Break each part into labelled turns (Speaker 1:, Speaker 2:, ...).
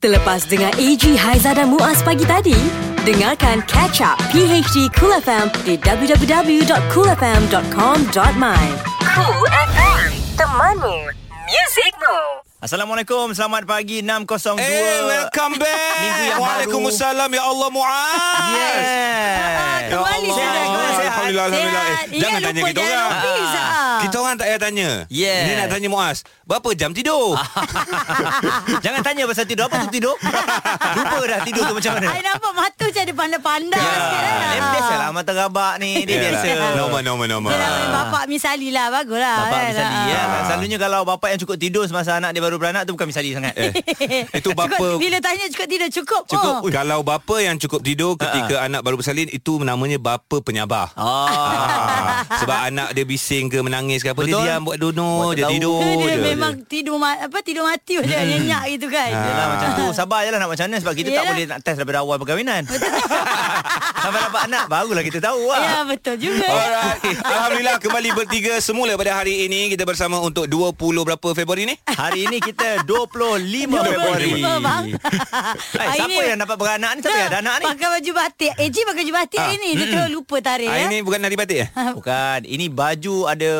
Speaker 1: Terlepas dengar AG Haiza dan Muaz pagi tadi, dengarkan Catch Up PHD Cool FM di www.coolfm.com.my. Cool FM, temanmu, muzikmu.
Speaker 2: Assalamualaikum, selamat pagi 602.
Speaker 3: Eh, welcome back.
Speaker 2: Minggu yang baru.
Speaker 3: Waalaikumsalam ya Allah Muaz.
Speaker 2: Yes.
Speaker 3: Ya Allah. Alhamdulillah, alhamdulillah. Eh, jangan
Speaker 4: Ingat
Speaker 3: tanya
Speaker 4: lupa,
Speaker 3: kita orang. Kita orang tak payah tanya.
Speaker 2: Yeah.
Speaker 3: Ni nak tanya Muaz. Berapa jam tidur?
Speaker 2: Jangan tanya pasal tidur apa tu tidur. Lupa dah tidur tu macam mana.
Speaker 4: I nampak mata macam ada pandai-pandai
Speaker 2: Ya,
Speaker 4: sikit lah.
Speaker 2: dia biasalah mata rabak ni dia biasa.
Speaker 3: Normal, normal, normal.
Speaker 4: Dia nak main bapak misali lah Baguslah
Speaker 2: Bapak
Speaker 4: kan?
Speaker 2: misali ya.
Speaker 4: Ah.
Speaker 2: Selalunya kalau bapak yang cukup tidur semasa anak dia baru beranak tu bukan misali sangat.
Speaker 3: Eh, itu bapa
Speaker 4: Cukup, Bila tanya cukup tidur Cukup
Speaker 2: Cukup.
Speaker 4: oh.
Speaker 3: Kalau bapa yang cukup tidur ketika anak baru bersalin itu namanya bapa penyabar.
Speaker 2: Oh.
Speaker 3: Ah, sebab anak dia bising ke menangis ke apa
Speaker 2: Betul.
Speaker 3: dia diam buat dono je
Speaker 2: tahu.
Speaker 3: tidur
Speaker 4: Dia
Speaker 3: je.
Speaker 4: memang tidur ma- apa tidur mati macam nyenyak gitu kan.
Speaker 2: Yelah macam tu Sabar je lah nak macam mana Sebab kita tak
Speaker 4: Yelah.
Speaker 2: boleh nak test Daripada awal perkahwinan Sampai dapat anak Barulah kita tahu lah
Speaker 4: Ya betul juga.
Speaker 3: Alright. Alhamdulillah kembali bertiga semula pada hari ini kita bersama untuk 20 berapa Februari ni?
Speaker 2: Hari ini kita 25 Februari
Speaker 4: 25, bang.
Speaker 2: Hai,
Speaker 4: Hari
Speaker 2: Siapa
Speaker 4: ni-
Speaker 2: yang dapat beranak ni Siapa yang ada anak ni
Speaker 4: Pakai baju batik. AJ pakai baju batik
Speaker 3: Ah,
Speaker 4: hari ni. Dia terus lupa tarik
Speaker 3: Ah,
Speaker 4: ya.
Speaker 3: ini bukan hari batik eh?
Speaker 2: Bukan Ini baju ada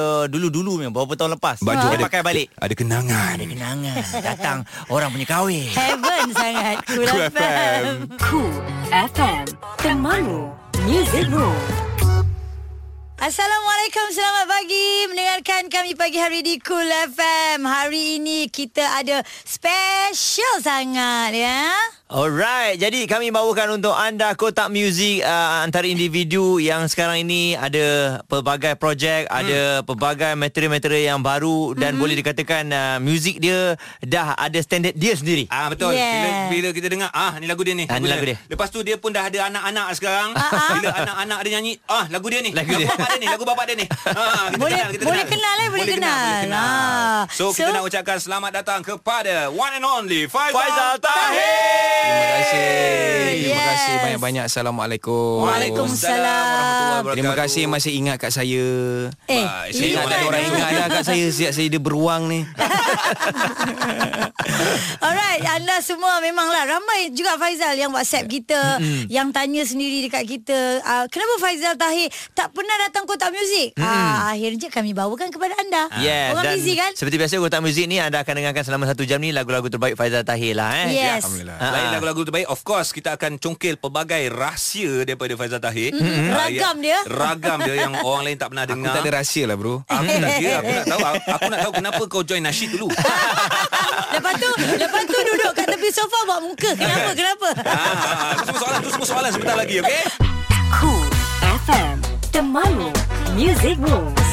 Speaker 2: Dulu-dulu memang Beberapa tahun lepas
Speaker 3: Baju
Speaker 2: Dia
Speaker 3: ada
Speaker 2: pakai balik
Speaker 3: Ada kenangan.
Speaker 2: Ada kenangan Datang Orang punya kahwin
Speaker 4: Heaven sangat. Cool
Speaker 3: Cool
Speaker 4: FM.
Speaker 3: FM.
Speaker 1: Cool FM, temanmu, muzikmu.
Speaker 4: Assalamualaikum, selamat pagi. Mendengarkan kami pagi hari di Cool FM. Hari ini kita ada special sangat ya.
Speaker 2: Alright, jadi kami bawakan untuk anda kotak muzik uh, antara individu yang sekarang ini ada pelbagai projek, hmm. ada pelbagai material-material yang baru dan
Speaker 4: Hmm.
Speaker 2: boleh dikatakan uh, muzik dia dah ada standard dia sendiri.
Speaker 3: Ah betul.
Speaker 4: Yeah.
Speaker 3: Bila bila kita dengar ah ni lagu dia ni.
Speaker 2: Ah, ni lagu dia.
Speaker 3: Lepas tu dia pun dah ada anak-anak sekarang. bila anak-anak dia nyanyi, ah lagu dia ni.
Speaker 2: Lagu
Speaker 3: lagu
Speaker 2: dia.
Speaker 3: bapak dia ni, lagu bapak dia ni. Ah kita
Speaker 4: Boleh-
Speaker 3: kenal, kita
Speaker 4: boleh kenal, eh, boleh kenal.
Speaker 3: boleh kenal.
Speaker 4: Ah.
Speaker 3: So, kita
Speaker 4: So-
Speaker 3: nak ucapkan selamat datang kepada one and only Faizal,
Speaker 2: Faizal
Speaker 3: Tahir.
Speaker 5: Terima kasih. Terima
Speaker 4: Yes.
Speaker 5: kasih banyak-banyak. Assalamualaikum.
Speaker 4: Waalaikumsalam.
Speaker 5: Terima kasih masih ingat kat saya.
Speaker 4: Eh, ini
Speaker 5: Ingat ada orang ingat dah kat saya Sejak saya dia beruang ni
Speaker 4: Alright, anda semua memanglah ramai juga Faizal yang WhatsApp kita, yang tanya sendiri dekat kita, uh, kenapa Faizal Tahir tak pernah datang kotak muzik? Ah, akhirnya kami bawakan kepada anda.
Speaker 2: Yes,
Speaker 4: Orang
Speaker 2: dan
Speaker 4: busy kan?
Speaker 2: seperti biasa kotak muzik ni anda akan dengarkan selama satu jam ni lagu-lagu terbaik Faizal Tahir lah eh.
Speaker 4: Yes.
Speaker 5: Alhamdulillah
Speaker 2: Ah, Ah.
Speaker 3: lagu-lagu terbaik Of course Kita akan congkel Pelbagai rahsia Daripada Faizal Tahir
Speaker 4: Mhm.
Speaker 3: Ah,
Speaker 4: Ragam
Speaker 3: ya-
Speaker 4: dia.
Speaker 3: Ragam dia Yang orang lain tak pernah
Speaker 5: Aku
Speaker 3: dengar
Speaker 5: tak ada rahsia lah bro
Speaker 3: Aku nak kira Aku nak tahu Aku nak tahu kenapa kau join nasyid dulu
Speaker 4: lepas tu, lepas tu duduk kat tepi sofa buat muka. Kenapa? Kenapa?
Speaker 3: ah, ah, Itu semua soalan Itu semua soalan sebentar lagi Okay
Speaker 1: Cool FM, temanmu,
Speaker 4: kembali lagi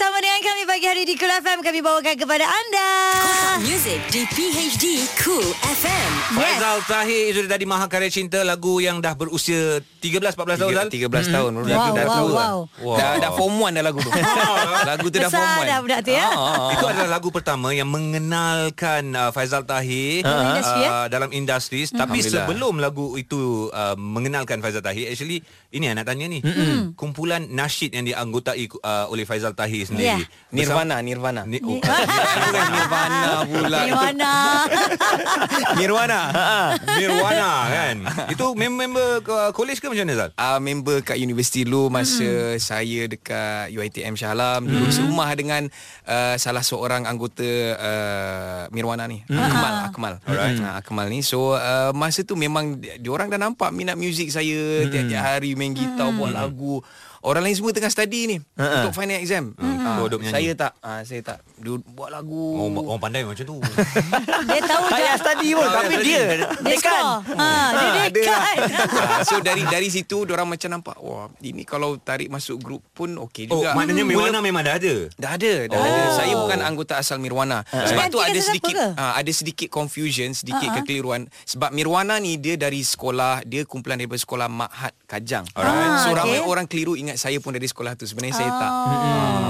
Speaker 4: bersama dengan kami pagi hari di Cool FM. Kami bawakan kepada anda.
Speaker 1: Kotak muzik di PHD Cool FM.
Speaker 3: Faizal Tahir itu tadi Maha Karya Cinta Lagu yang dah berusia 13-14 tahun Zal
Speaker 5: 13 tahun bro.
Speaker 4: Wow,
Speaker 5: Lagu dah
Speaker 4: wow,
Speaker 5: tua
Speaker 4: wow.
Speaker 3: Wow.
Speaker 5: Dah, dah form 1 dah lagu tu Lagu tu dah form
Speaker 4: Besar
Speaker 5: 1
Speaker 4: dah budak tu ya.
Speaker 3: Itu adalah lagu pertama yang mengenalkan uh, Faizal Tahir
Speaker 4: Dalam industri,
Speaker 3: uh, dalam industri. Tapi
Speaker 5: Alhamdulillah.
Speaker 3: sebelum lagu itu uh, mengenalkan Faizal Tahir, actually ini yang nak tanya ni. Kumpulan nasyid yang dianggotai uh, oleh Faizal Tahir sendiri.
Speaker 4: Yeah.
Speaker 5: Nirvana Nirvana.
Speaker 3: Ni, oh,
Speaker 5: Bukan Nirvana pula.
Speaker 4: Di mana?
Speaker 5: Nirvana
Speaker 3: Nirwana kan. Itu member uh, college ke macam mana Zal?
Speaker 5: uh, member kat universiti dulu masa saya dekat UiTM Shah Alam dulu. Serumah dengan uh, salah seorang anggota uh, Mirwana ni. Akmal Akmal. Alright. Uh, Akmal ni. So uh, masa tu memang di- diorang dah nampak minat muzik saya. Tiap-tiap hari main gitar buat lagu Orang lain semua tengah study ni
Speaker 2: Ha-ha.
Speaker 5: Untuk final exam uh,
Speaker 3: duduk menyanyi.
Speaker 5: Saya tak uh, Saya tak Duduk buat lagu
Speaker 3: Orang, orang pandai macam tu.
Speaker 4: Dia tahu
Speaker 2: Tak payah study pun
Speaker 3: Tak
Speaker 2: Tapi
Speaker 3: payah
Speaker 2: dia
Speaker 4: Dia
Speaker 2: Dia kan
Speaker 4: score. Ha, dia
Speaker 5: ada
Speaker 4: dekat.
Speaker 5: Ah, so dari dari situ orang macam nampak wah ini kalau tarik masuk grup pun okey
Speaker 3: Oh,
Speaker 5: juga.
Speaker 3: maknanya
Speaker 5: Mula-
Speaker 3: Nirwana memang dah ada.
Speaker 5: Dah ada, dah
Speaker 3: Oh.
Speaker 5: ada. Saya bukan anggota asal Mirwana. Sebab
Speaker 4: Ganti
Speaker 5: tu ada
Speaker 4: kata siapa
Speaker 5: sedikit
Speaker 4: ke?
Speaker 5: uh, ada sedikit confusion, sedikit uh-huh. kekeliruan sebab Mirwana ni dia dari sekolah, dia kumpulan daripada sekolah Mahat Kajang.
Speaker 4: Alright.
Speaker 5: So ramai
Speaker 4: okay.
Speaker 5: orang keliru ingat saya pun dari sekolah tu. Sebenarnya saya tak.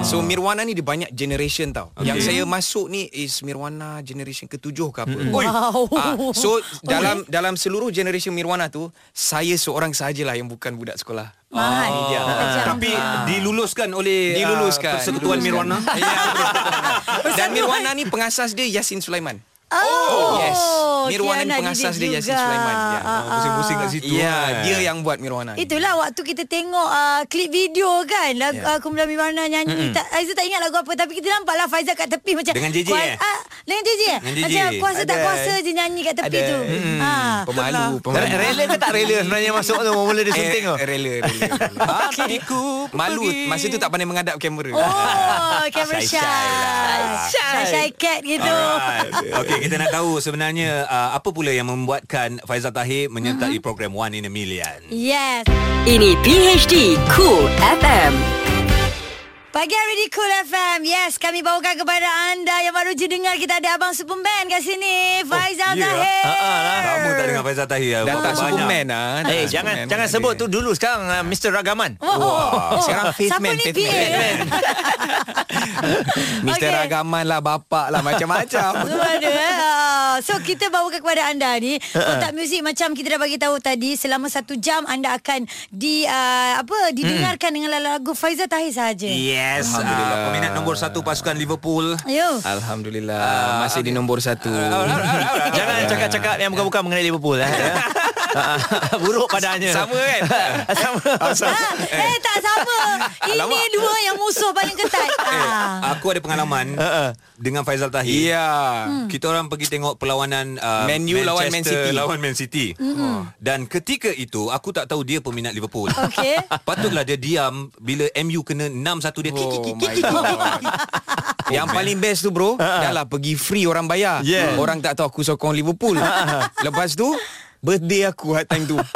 Speaker 5: So Mirwana ni dia banyak generation tau.
Speaker 3: Okay.
Speaker 5: Yang saya masuk ni is Mirwana generation ketujuh ke apa.
Speaker 4: Wow.
Speaker 5: Ah, so dalam dalam seluruh generation Mirwana tu saya seorang sahajalah yang bukan budak sekolah. Dia.
Speaker 4: Kajang.
Speaker 3: Tapi
Speaker 4: Ah.
Speaker 3: diluluskan oleh
Speaker 5: Diluluskan
Speaker 3: uh, Persekutuan
Speaker 5: diluluskan.
Speaker 3: Mirwana.
Speaker 5: Ya. Dan Mirwana ni pengasas dia Yasin Sulaiman.
Speaker 4: Oh.
Speaker 5: Yes. Mirwana ni pengasas dia Yasin
Speaker 4: juga.
Speaker 5: Sulaiman. Ya.
Speaker 4: Ah, ah.
Speaker 3: Pusing-pusing kat situ
Speaker 5: Ya,
Speaker 3: kan.
Speaker 5: dia yang buat Mirwana. ni.
Speaker 4: Itulah waktu kita tengok uh, klip video kan lagu
Speaker 5: Ya.
Speaker 4: yeah. uh, Kumpulan Mirwana nyanyi mm-hmm. tak, Aizat tak ingat lagu apa Tapi kita nampak lah Faizal kat tepi macam
Speaker 3: Dengan JJ,
Speaker 4: kuas-
Speaker 3: eh?
Speaker 4: ah, Dengan JJ eh?
Speaker 3: Dengan JJ.
Speaker 4: Macam kuasa tak kuasa je nyanyi kat tepi
Speaker 5: Ada.
Speaker 4: tu
Speaker 5: Hmm.
Speaker 4: ha.
Speaker 5: Pemalu, pemalu.
Speaker 2: Re- Rela ke tak rela sebenarnya masuk tu Mula dia sunting tu
Speaker 5: Eh, rela.
Speaker 3: Hatiku
Speaker 5: Malu, masa tu tak pandai menghadap kamera.
Speaker 4: Oh Camera shy Shy Shy cat gitu.
Speaker 3: Okey, kita nak tahu sebenarnya uh, apa pula yang membuatkan Faizal Tahir menyertai uh-huh. program One in a Million.
Speaker 4: Yes
Speaker 1: Ini PHD Cool FM.
Speaker 4: Pagi hari di Cool FM Yes Kami bawakan kepada anda Yang baru je dengar Kita ada Abang Superman kat sini Faizal
Speaker 3: ya.
Speaker 4: Tahir
Speaker 2: Ah, ah, lah.
Speaker 3: Lama tak dengar Faizal Tahir.
Speaker 5: Dah tak. Superman lah. dah
Speaker 2: Eh
Speaker 5: tak
Speaker 2: jangan
Speaker 5: Superman
Speaker 2: jangan
Speaker 5: pun
Speaker 2: sebut tu dulu sekarang uh, Mr Ragaman.
Speaker 4: Oh, oh, oh.
Speaker 5: Sekarang Faith
Speaker 4: Siapa
Speaker 5: Man,
Speaker 4: ni
Speaker 5: Faith? Man. Mr.
Speaker 4: Okey.
Speaker 5: Ragaman lah, bapak lah, macam-macam.
Speaker 4: Semua ada. Ah, So kita bawakan kepada anda ni Kotak muzik macam kita dah bagi tahu tadi Selama satu jam anda akan di uh, apa didengarkan dengan lagu Faizal Tahir sahaja.
Speaker 3: Yes, uh,
Speaker 5: Alhamdulillah.
Speaker 3: peminat nombor satu pasukan Liverpool.
Speaker 4: Ayo.
Speaker 5: Alhamdulillah, masih di nombor satu.
Speaker 2: Jangan cakap-cakap yang bukan-bukan mengenai Liverpool eh. Ah, Buruk padanya.
Speaker 5: Sama kan?
Speaker 2: Sama.
Speaker 4: Ah, eh tak sama. Ini
Speaker 3: Alamak.
Speaker 4: dua yang musuh paling ketat.
Speaker 3: Eh,
Speaker 4: Ah.
Speaker 3: aku ada pengalaman dengan Faizal Tahir.
Speaker 5: Ya.
Speaker 3: Kita orang pergi tengok perlawanan uh,
Speaker 5: Man U lawan Man
Speaker 3: Manchester
Speaker 5: City.
Speaker 3: lawan Man City. Oh. Dan ketika itu aku tak tahu dia peminat Liverpool.
Speaker 4: Okey.
Speaker 3: Patutlah dia diam bila MU kena 6-1 dia.
Speaker 5: Oh my God. Yang paling best tu bro Dah lah pergi free orang bayar
Speaker 2: Yeah.
Speaker 5: Orang tak tahu aku sokong Liverpool Lepas tu Birthday aku at time tu.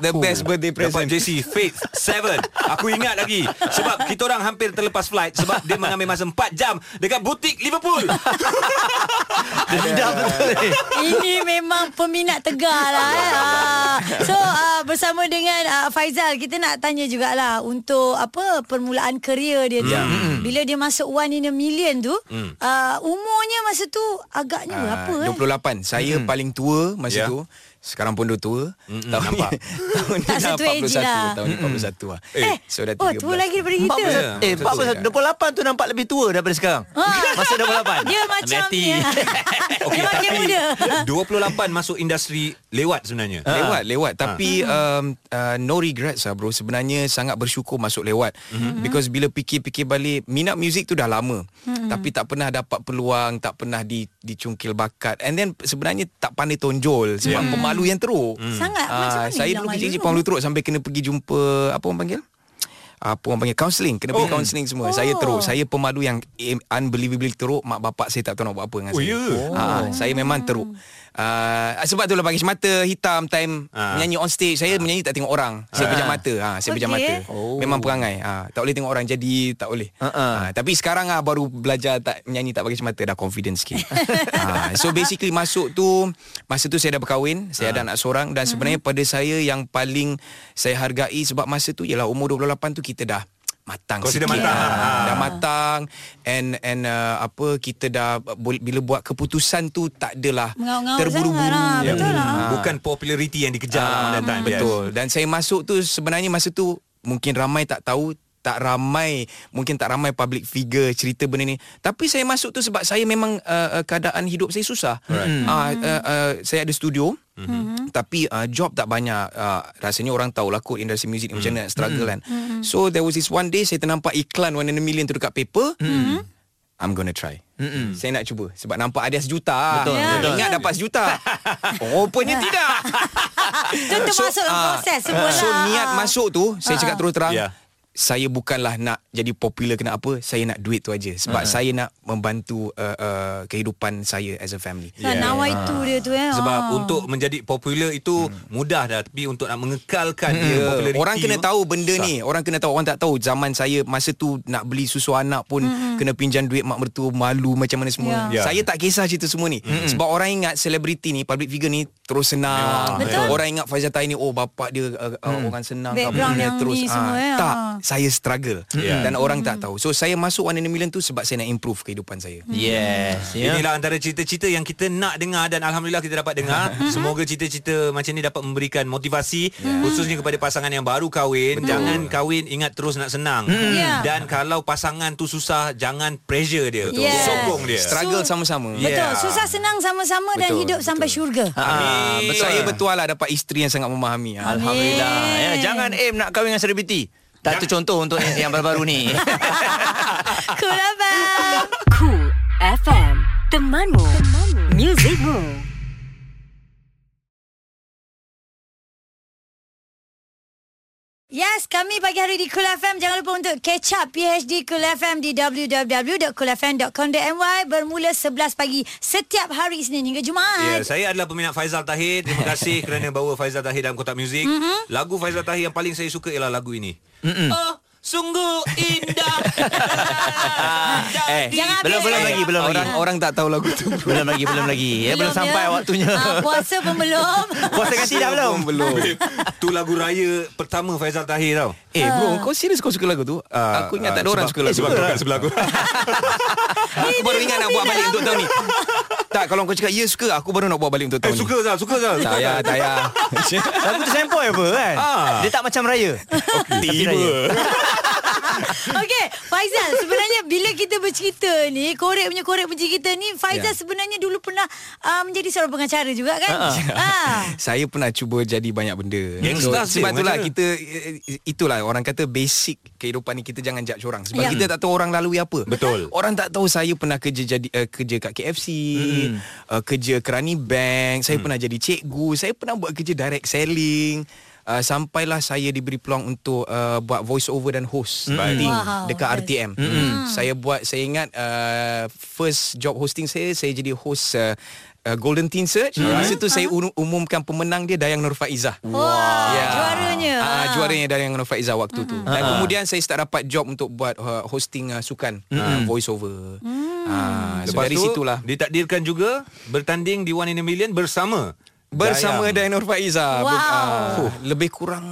Speaker 5: The best birthday
Speaker 3: Dapat
Speaker 5: present.
Speaker 3: JC Faith 7 Aku ingat lagi. Sebab kita orang hampir terlepas flight Sebab dia mengambil masa 4 jam Dekat butik Liverpool.
Speaker 2: Dendam betul.
Speaker 4: Ini memang peminat tegar lah eh. Ah. So uh, bersama dengan uh, Faizal Kita nak tanya jugalah Untuk apa Permulaan kerjaya dia tu. Bila dia masuk One in a Million tu uh, Umurnya masa tu Agaknya
Speaker 5: Ah,
Speaker 4: berapa eh?
Speaker 5: 28 Saya paling tua masa
Speaker 3: Ya.
Speaker 5: tu Sekarang pun dah tua
Speaker 3: Mm-mm,
Speaker 5: Tahun
Speaker 3: nampak.
Speaker 5: ni Tahun ni dah
Speaker 4: satu age
Speaker 5: 41
Speaker 4: lah.
Speaker 5: Tahun ni 41 lah
Speaker 4: Eh,
Speaker 5: So dah
Speaker 4: oh
Speaker 5: 13
Speaker 4: tua lagi daripada kita
Speaker 3: Ya.
Speaker 2: Eh,
Speaker 3: Betul.
Speaker 2: 28 tu nampak lebih tua daripada sekarang.
Speaker 4: Ah.
Speaker 2: Masa 28.
Speaker 4: Dia macam
Speaker 2: Betty.
Speaker 4: ni Dia makin muda
Speaker 3: 28 masuk industri lewat sebenarnya
Speaker 5: Lewat lewat
Speaker 3: Ah.
Speaker 5: Tapi um, uh, No regrets lah bro Sebenarnya sangat bersyukur Masuk lewat mm-hmm. Because bila fikir-fikir balik Minat muzik tu dah lama mm-hmm. Tapi tak pernah dapat peluang Tak pernah di, dicungkil bakat And then sebenarnya Tak pandai tonjol Sebab yeah. Pemalu yang teruk.
Speaker 4: Sangat.
Speaker 5: Ah,
Speaker 4: Macam mana
Speaker 5: Saya dulu
Speaker 4: malu?
Speaker 5: kecil-kecil
Speaker 4: tu?
Speaker 5: Pemalu teruk Sampai kena pergi jumpa Apa orang panggil apa orang panggil counselling. Kena pergi
Speaker 3: Oh.
Speaker 5: counselling semua.
Speaker 4: Oh.
Speaker 5: saya teruk saya pemalu yang unbelievably teruk. Mak bapak saya tak tahu nak buat apa dengan
Speaker 3: Oh,
Speaker 5: saya.
Speaker 3: ya?
Speaker 5: Ah, saya memang teruk. Uh, sebab tu lah bagi mata hitam time
Speaker 3: Ah.
Speaker 5: menyanyi on stage. Saya menyanyi tak tengok orang. Saya pejam mata. Ha saya pejam
Speaker 4: Okey.
Speaker 5: mata. Oh. memang perangai. Ha tak boleh tengok orang jadi tak boleh.
Speaker 2: Ah, ah.
Speaker 5: ha, tapi sekarang ah baru belajar tak menyanyi tak bagi mata dah confidence sikit. Ha so basically masuk tu masa tu saya dah berkahwin saya ada anak seorang dan sebenarnya pada saya yang paling saya hargai sebab masa tu ialah umur 28 tu kita dah matang
Speaker 3: Kau sudah
Speaker 5: sikit.
Speaker 3: matang.
Speaker 5: Ah, dah matang and and uh, apa kita dah bila buat keputusan tu tak adalah terburu-buru
Speaker 4: lah, betul lah.
Speaker 5: Ah.
Speaker 3: Bukan populariti yang dikejar
Speaker 5: Ah,
Speaker 3: pada time
Speaker 5: Betul Dan saya masuk tu Sebenarnya masa tu Mungkin ramai tak tahu tak ramai mungkin tak ramai public figure cerita benda ni. Tapi saya masuk tu sebab saya memang uh, uh, keadaan hidup saya susah. Right. uh, uh, uh, saya ada studio. Mm-hmm. tapi uh, job tak banyak. Uh, rasanya orang tahu lah kot industri muzik ni macam mana nak struggle kan. So there was this one day saya ternampak iklan one in a million tu dekat paper. Mm-hmm. I'm gonna try. Mm-mm. Saya nak cuba Sebab nampak ada sejuta.
Speaker 2: Betul,
Speaker 5: Ya,
Speaker 2: betul.
Speaker 5: Ingat dapat sejuta. Rupanya tidak.
Speaker 4: Itu termasuk dalam
Speaker 5: ah,
Speaker 4: proses semua
Speaker 5: So niat
Speaker 4: Ah.
Speaker 5: masuk tu Saya cakap terus terang
Speaker 3: Ya.
Speaker 5: Saya bukanlah nak jadi popular kena apa Saya nak duit tu aja Sebab
Speaker 3: Uh-huh.
Speaker 5: saya nak membantu uh, uh, Kehidupan saya as a family
Speaker 3: Yeah.
Speaker 4: nawa itu dia tu eh.
Speaker 3: Sebab
Speaker 4: Ah.
Speaker 3: untuk menjadi popular itu mudah dah Tapi untuk nak mengekalkan dia
Speaker 5: Ya,
Speaker 3: populariti
Speaker 5: orang kena
Speaker 3: tu,
Speaker 5: tahu benda
Speaker 3: susah.
Speaker 5: ni Orang kena tahu Orang tak tahu Zaman saya Masa tu nak beli susu anak pun mm-hmm. Kena pinjam duit mak mertua Malu macam mana semua
Speaker 4: Ya.
Speaker 3: Ya.
Speaker 5: Saya tak kisah cerita semua ni mm-hmm. Sebab orang ingat Selebriti ni Public figure ni terus senang.
Speaker 4: Betul.
Speaker 5: Orang ingat Faizal Tahir ni oh bapak dia uh, uh, orang senang
Speaker 4: Background yang
Speaker 5: terus
Speaker 4: ni semua,
Speaker 5: ah,
Speaker 4: ya.
Speaker 5: Tak, saya struggle
Speaker 3: Yeah.
Speaker 5: dan orang tak tahu. So saya masuk One in a Million tu sebab saya nak improve kehidupan saya.
Speaker 2: Yes ya.
Speaker 3: Inilah antara cerita-cerita yang kita nak dengar dan alhamdulillah kita dapat dengar. Semoga cerita-cerita macam ni dapat memberikan motivasi khususnya kepada pasangan yang baru kahwin. Jangan kahwin ingat terus nak senang.
Speaker 4: Ya.
Speaker 3: Dan kalau pasangan tu susah jangan pressure dia.
Speaker 4: Yes.
Speaker 3: Sokong dia.
Speaker 5: Struggle sama-sama.
Speaker 3: Yeah.
Speaker 4: Betul. Susah senang sama-sama dan
Speaker 5: Betul,
Speaker 4: hidup sampai syurga.
Speaker 2: Ah,
Speaker 5: Betul.
Speaker 2: betul.
Speaker 5: Saya betul lah dapat isteri yang sangat memahami. Ah.
Speaker 2: Alhamdulillah ya, Jangan aim nak kahwin dengan selebriti Tak tu contoh untuk yang baru-baru ni
Speaker 4: Cool abang.
Speaker 1: Cool FM Temanmu, Temanmu. Musicmu
Speaker 4: Yes, kami pagi hari di Cool FM. Jangan lupa untuk catch up PHD Cool FM di www.coolfm.com.my bermula 11 pagi setiap hari Isnin hingga
Speaker 3: Ya,
Speaker 4: Jumaat.
Speaker 3: saya adalah peminat Faizal Tahir. Terima kasih kerana bawa Faizal Tahir dalam kotak muzik.
Speaker 4: Mm-hmm.
Speaker 3: Lagu Faizal Tahir yang paling saya suka ialah lagu ini. Oh, sungguh indah.
Speaker 2: Eh
Speaker 4: Jangan
Speaker 2: Belum
Speaker 4: habis,
Speaker 2: belum
Speaker 4: eh.
Speaker 2: lagi Belum lagi
Speaker 5: Orang orang tak tahu lagu tu.
Speaker 2: Belum lagi Belum lagi ya, Belum
Speaker 4: ya.
Speaker 2: sampai waktunya
Speaker 4: Ah, puasa pun belum.
Speaker 2: Puasa ganti dah belum
Speaker 5: Belum.
Speaker 3: tu lagu raya pertama Faizal Tahir tau.
Speaker 5: Eh bro, kau serius kau suka lagu tu?
Speaker 3: Ah,
Speaker 5: aku ingat
Speaker 3: ah,
Speaker 5: tak ada orang suka lagu
Speaker 3: sebab
Speaker 5: tu.
Speaker 3: kau kat sebelah aku.
Speaker 5: Aku baru ingat nak buat balik untuk tahun ni. Tak, kalau kau cakap ya suka, aku baru nak buat balik untuk
Speaker 3: Eh,
Speaker 5: tahun ni.
Speaker 3: suka Zal, suka Zal.
Speaker 5: Tak payah, tak payah.
Speaker 2: Lagu tu sempoi apa kan
Speaker 3: Ah.
Speaker 2: Dia tak macam raya
Speaker 3: Tiba.
Speaker 4: Okey, Faizal, sebenarnya bila kita bercerita ni, korek punya korek punya cerita ni, Faizal
Speaker 5: Ya.
Speaker 4: sebenarnya dulu pernah uh, menjadi seorang pengacara juga kan? Ha.
Speaker 5: Saya pernah cuba jadi banyak benda.
Speaker 3: Gangster
Speaker 5: so, sebab itulah
Speaker 3: macam
Speaker 5: kita eh, itulah orang kata basic kehidupan ni kita jangan judge orang sebab
Speaker 4: Ya.
Speaker 5: kita tak tahu orang lalui apa.
Speaker 3: Betul.
Speaker 5: Orang tak tahu saya pernah kerja jadi uh, kerja kat KFC, uh, kerja kerani bank, saya pernah jadi cikgu, saya pernah buat kerja direct selling. Uh, sampailah saya diberi peluang untuk uh, buat voice over dan host hosting
Speaker 4: Wow.
Speaker 5: dekat
Speaker 4: Yes.
Speaker 5: RTM. Saya buat saya ingat uh, first job hosting saya saya jadi host uh, uh, Golden Teen Search. Masa tu saya um- umumkan pemenang dia Dayang Nur Faizah.
Speaker 4: Wah,
Speaker 5: Ya.
Speaker 4: juaranya.
Speaker 5: Ah,
Speaker 4: Ah.
Speaker 5: juaranya Dayang Nur Faizah waktu tu. Dan kemudian saya start dapat job untuk buat uh, hosting uh, sukan, uh, voice over. Ah, so
Speaker 3: Lepas
Speaker 5: dari
Speaker 3: tu,
Speaker 5: situlah
Speaker 3: ditakdirkan juga bertanding di One in a Million bersama
Speaker 5: bersama
Speaker 3: Dayang.
Speaker 5: Dayang Nur Faizah.
Speaker 4: Wow.
Speaker 5: ah, lebih kurang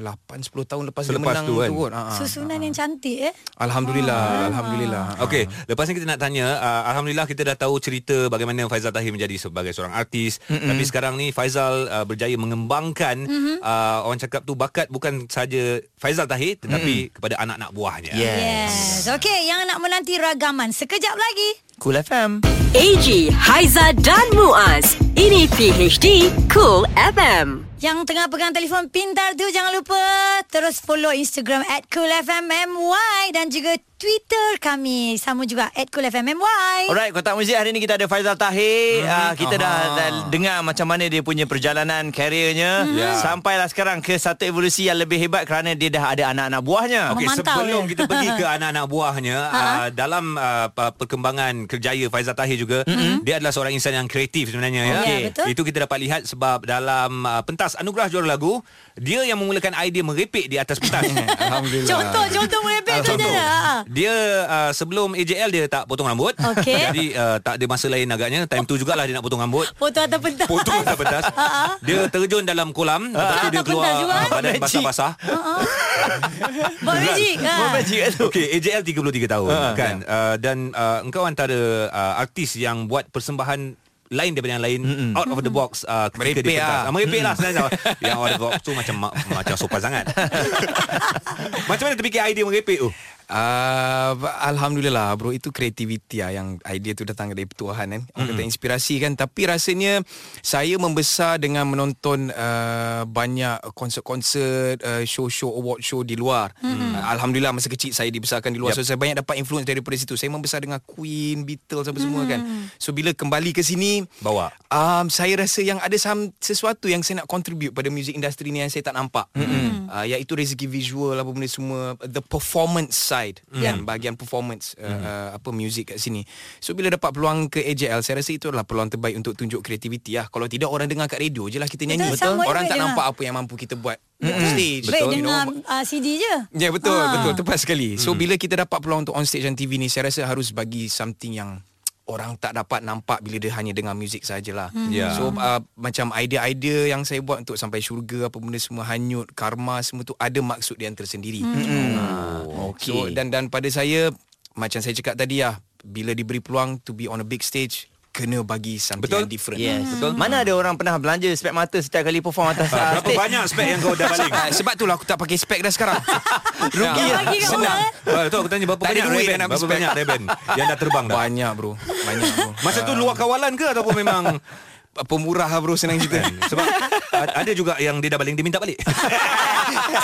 Speaker 5: 8 10 tahun lepas dia
Speaker 3: Selepas
Speaker 5: menang
Speaker 3: tu kan?
Speaker 5: kot. Ah, ah.
Speaker 4: Susunan yang cantik eh.
Speaker 5: Alhamdulillah, alhamdulillah.
Speaker 3: Okey, lepas ni kita nak tanya uh, alhamdulillah kita dah tahu cerita bagaimana Faizal Tahir menjadi sebagai seorang artis. Mm-hmm. Tapi sekarang ni Faizal uh, berjaya mengembangkan mm-hmm. uh, orang cakap tu bakat bukan saja Faizal Tahir tetapi mm-hmm. kepada anak-anak buahnya.
Speaker 2: Yes
Speaker 4: Yes. Okey, yang nak menanti ragaman sekejap lagi.
Speaker 2: Cool FM
Speaker 1: AG, Haiza dan Muaz. Ini PHD Cool FM
Speaker 4: Yang tengah pegang telefon pintar tu jangan lupa terus follow Instagram at coolfmmy dan juga Twitter kami sama juga at coolfmmy.
Speaker 2: Alright, kotak muzik hari ni kita ada Faizal Tahir. Hmm. Uh, kita dah, dah dengar macam mana dia punya perjalanan karirnya
Speaker 3: Ya.
Speaker 2: sampailah sekarang ke satu evolusi yang lebih hebat kerana dia dah ada anak-anak buahnya.
Speaker 3: Okey,
Speaker 4: Memantau
Speaker 3: sebelum
Speaker 4: dia.
Speaker 3: kita pergi ke anak-anak buahnya uh, dalam uh, pa- perkembangan kerjaya Faizal Tahir juga mm-hmm. dia adalah seorang insan yang kreatif sebenarnya ya.
Speaker 4: Okey. Ya, betul.
Speaker 3: Itu kita dapat lihat sebab dalam uh, pentas anugerah juara lagu dia yang memulakan idea merepek di atas pentas.
Speaker 5: Alhamdulillah.
Speaker 4: Contoh contoh merepek tu je.
Speaker 3: Dia uh, sebelum AJL dia tak potong rambut.
Speaker 4: Okey.
Speaker 3: Jadi uh, tak ada masa lain agaknya. Time tu jugalah dia nak potong rambut.
Speaker 4: Foto atas pentas.
Speaker 3: Potong atas pentas. dia terjun dalam kolam. Lepas tu dia
Speaker 4: Atas
Speaker 3: keluar
Speaker 4: pentas juga.
Speaker 3: uh, badan
Speaker 2: Magic.
Speaker 3: basah-basah.
Speaker 4: Buat magic. Ha.
Speaker 2: Buat magic kat tu.
Speaker 3: Okey, AJL 33 tahun
Speaker 2: Ha,
Speaker 3: kan. Uh, dan uh, engkau antara uh, artis yang buat persembahan lain daripada yang lain mm out of the box uh, ketika
Speaker 5: Merepek
Speaker 3: dia pentas.
Speaker 5: lah.
Speaker 3: Ah, merepek lah sebenarnya yang out of the box tu macam ma- macam sopan sangat macam mana terfikir idea merepek tu
Speaker 5: Uh, Alhamdulillah bro. Itu kreativiti lah Yang idea tu datang dari Tuhan kan Orang kata inspirasi kan? Tapi rasanya Saya membesar dengan menonton uh, Banyak konsert-konsert uh, Show-show award show di luar. Uh, Alhamdulillah masa kecil Saya dibesarkan di luar.
Speaker 3: Yep.
Speaker 5: So saya banyak dapat influence daripada situ. Saya membesar dengan Queen, Beatles apa semua kan? So bila kembali ke sini
Speaker 3: Bawa.
Speaker 5: um, Saya rasa yang ada some, sesuatu Yang saya nak contribute Pada music industry ni Yang saya tak nampak. Mm-hmm. uh, Iaitu segi visual Apa benda semua. The performance side kan bahagian performance uh, uh, apa music kat sini. So bila dapat peluang ke AJL saya rasa itu adalah peluang terbaik untuk tunjuk kreativiti lah. Kalau tidak orang dengar kat radio je lah kita nyanyi.
Speaker 4: Betul, sama
Speaker 5: Orang tak
Speaker 4: dengar.
Speaker 5: nampak apa yang mampu kita buat on stage.
Speaker 4: Baik
Speaker 5: you know.
Speaker 4: dengar uh, CD je.
Speaker 5: Ya betul
Speaker 4: Ah.
Speaker 5: betul tepat sekali. So bila kita dapat peluang untuk on stage dan TV ni saya rasa harus bagi something yang orang tak dapat nampak bila dia hanya dengar muzik sajalah.
Speaker 4: Hmm.
Speaker 3: Ya.
Speaker 5: So uh, macam idea-idea yang saya buat untuk sampai syurga apa benda semua hanyut karma semua tu ada maksud dia yang tersendiri. Hmm.
Speaker 2: Oh, okey.
Speaker 5: So dan dan pada saya macam saya cakap tadi lah bila diberi peluang to be on a big stage kena bagi something
Speaker 3: Betul.
Speaker 5: yang different.
Speaker 2: Yes. Betul. Mana ada orang pernah belanja spek mata setiap kali perform atas uh,
Speaker 3: Berapa
Speaker 2: stage?
Speaker 3: banyak spek yang kau dah baling?
Speaker 5: Ah, sebab tu lah aku tak pakai spek dah sekarang.
Speaker 2: Rugi
Speaker 5: Ya,
Speaker 2: lah.
Speaker 5: Senang.
Speaker 4: eh.
Speaker 3: Ah, tu aku tanya berapa
Speaker 5: Tak
Speaker 3: banyak
Speaker 5: duit
Speaker 3: Ray-Ban?
Speaker 5: nak
Speaker 3: Berapa
Speaker 5: spek.
Speaker 3: banyak Ray-Ban yang dah terbang dah?
Speaker 5: Banyak bro. Banyak bro.
Speaker 3: Masa tu luar kawalan ke ataupun memang
Speaker 5: pemurah lah bro senang cerita.
Speaker 3: sebab a- ada juga yang dia dah baling dia minta balik.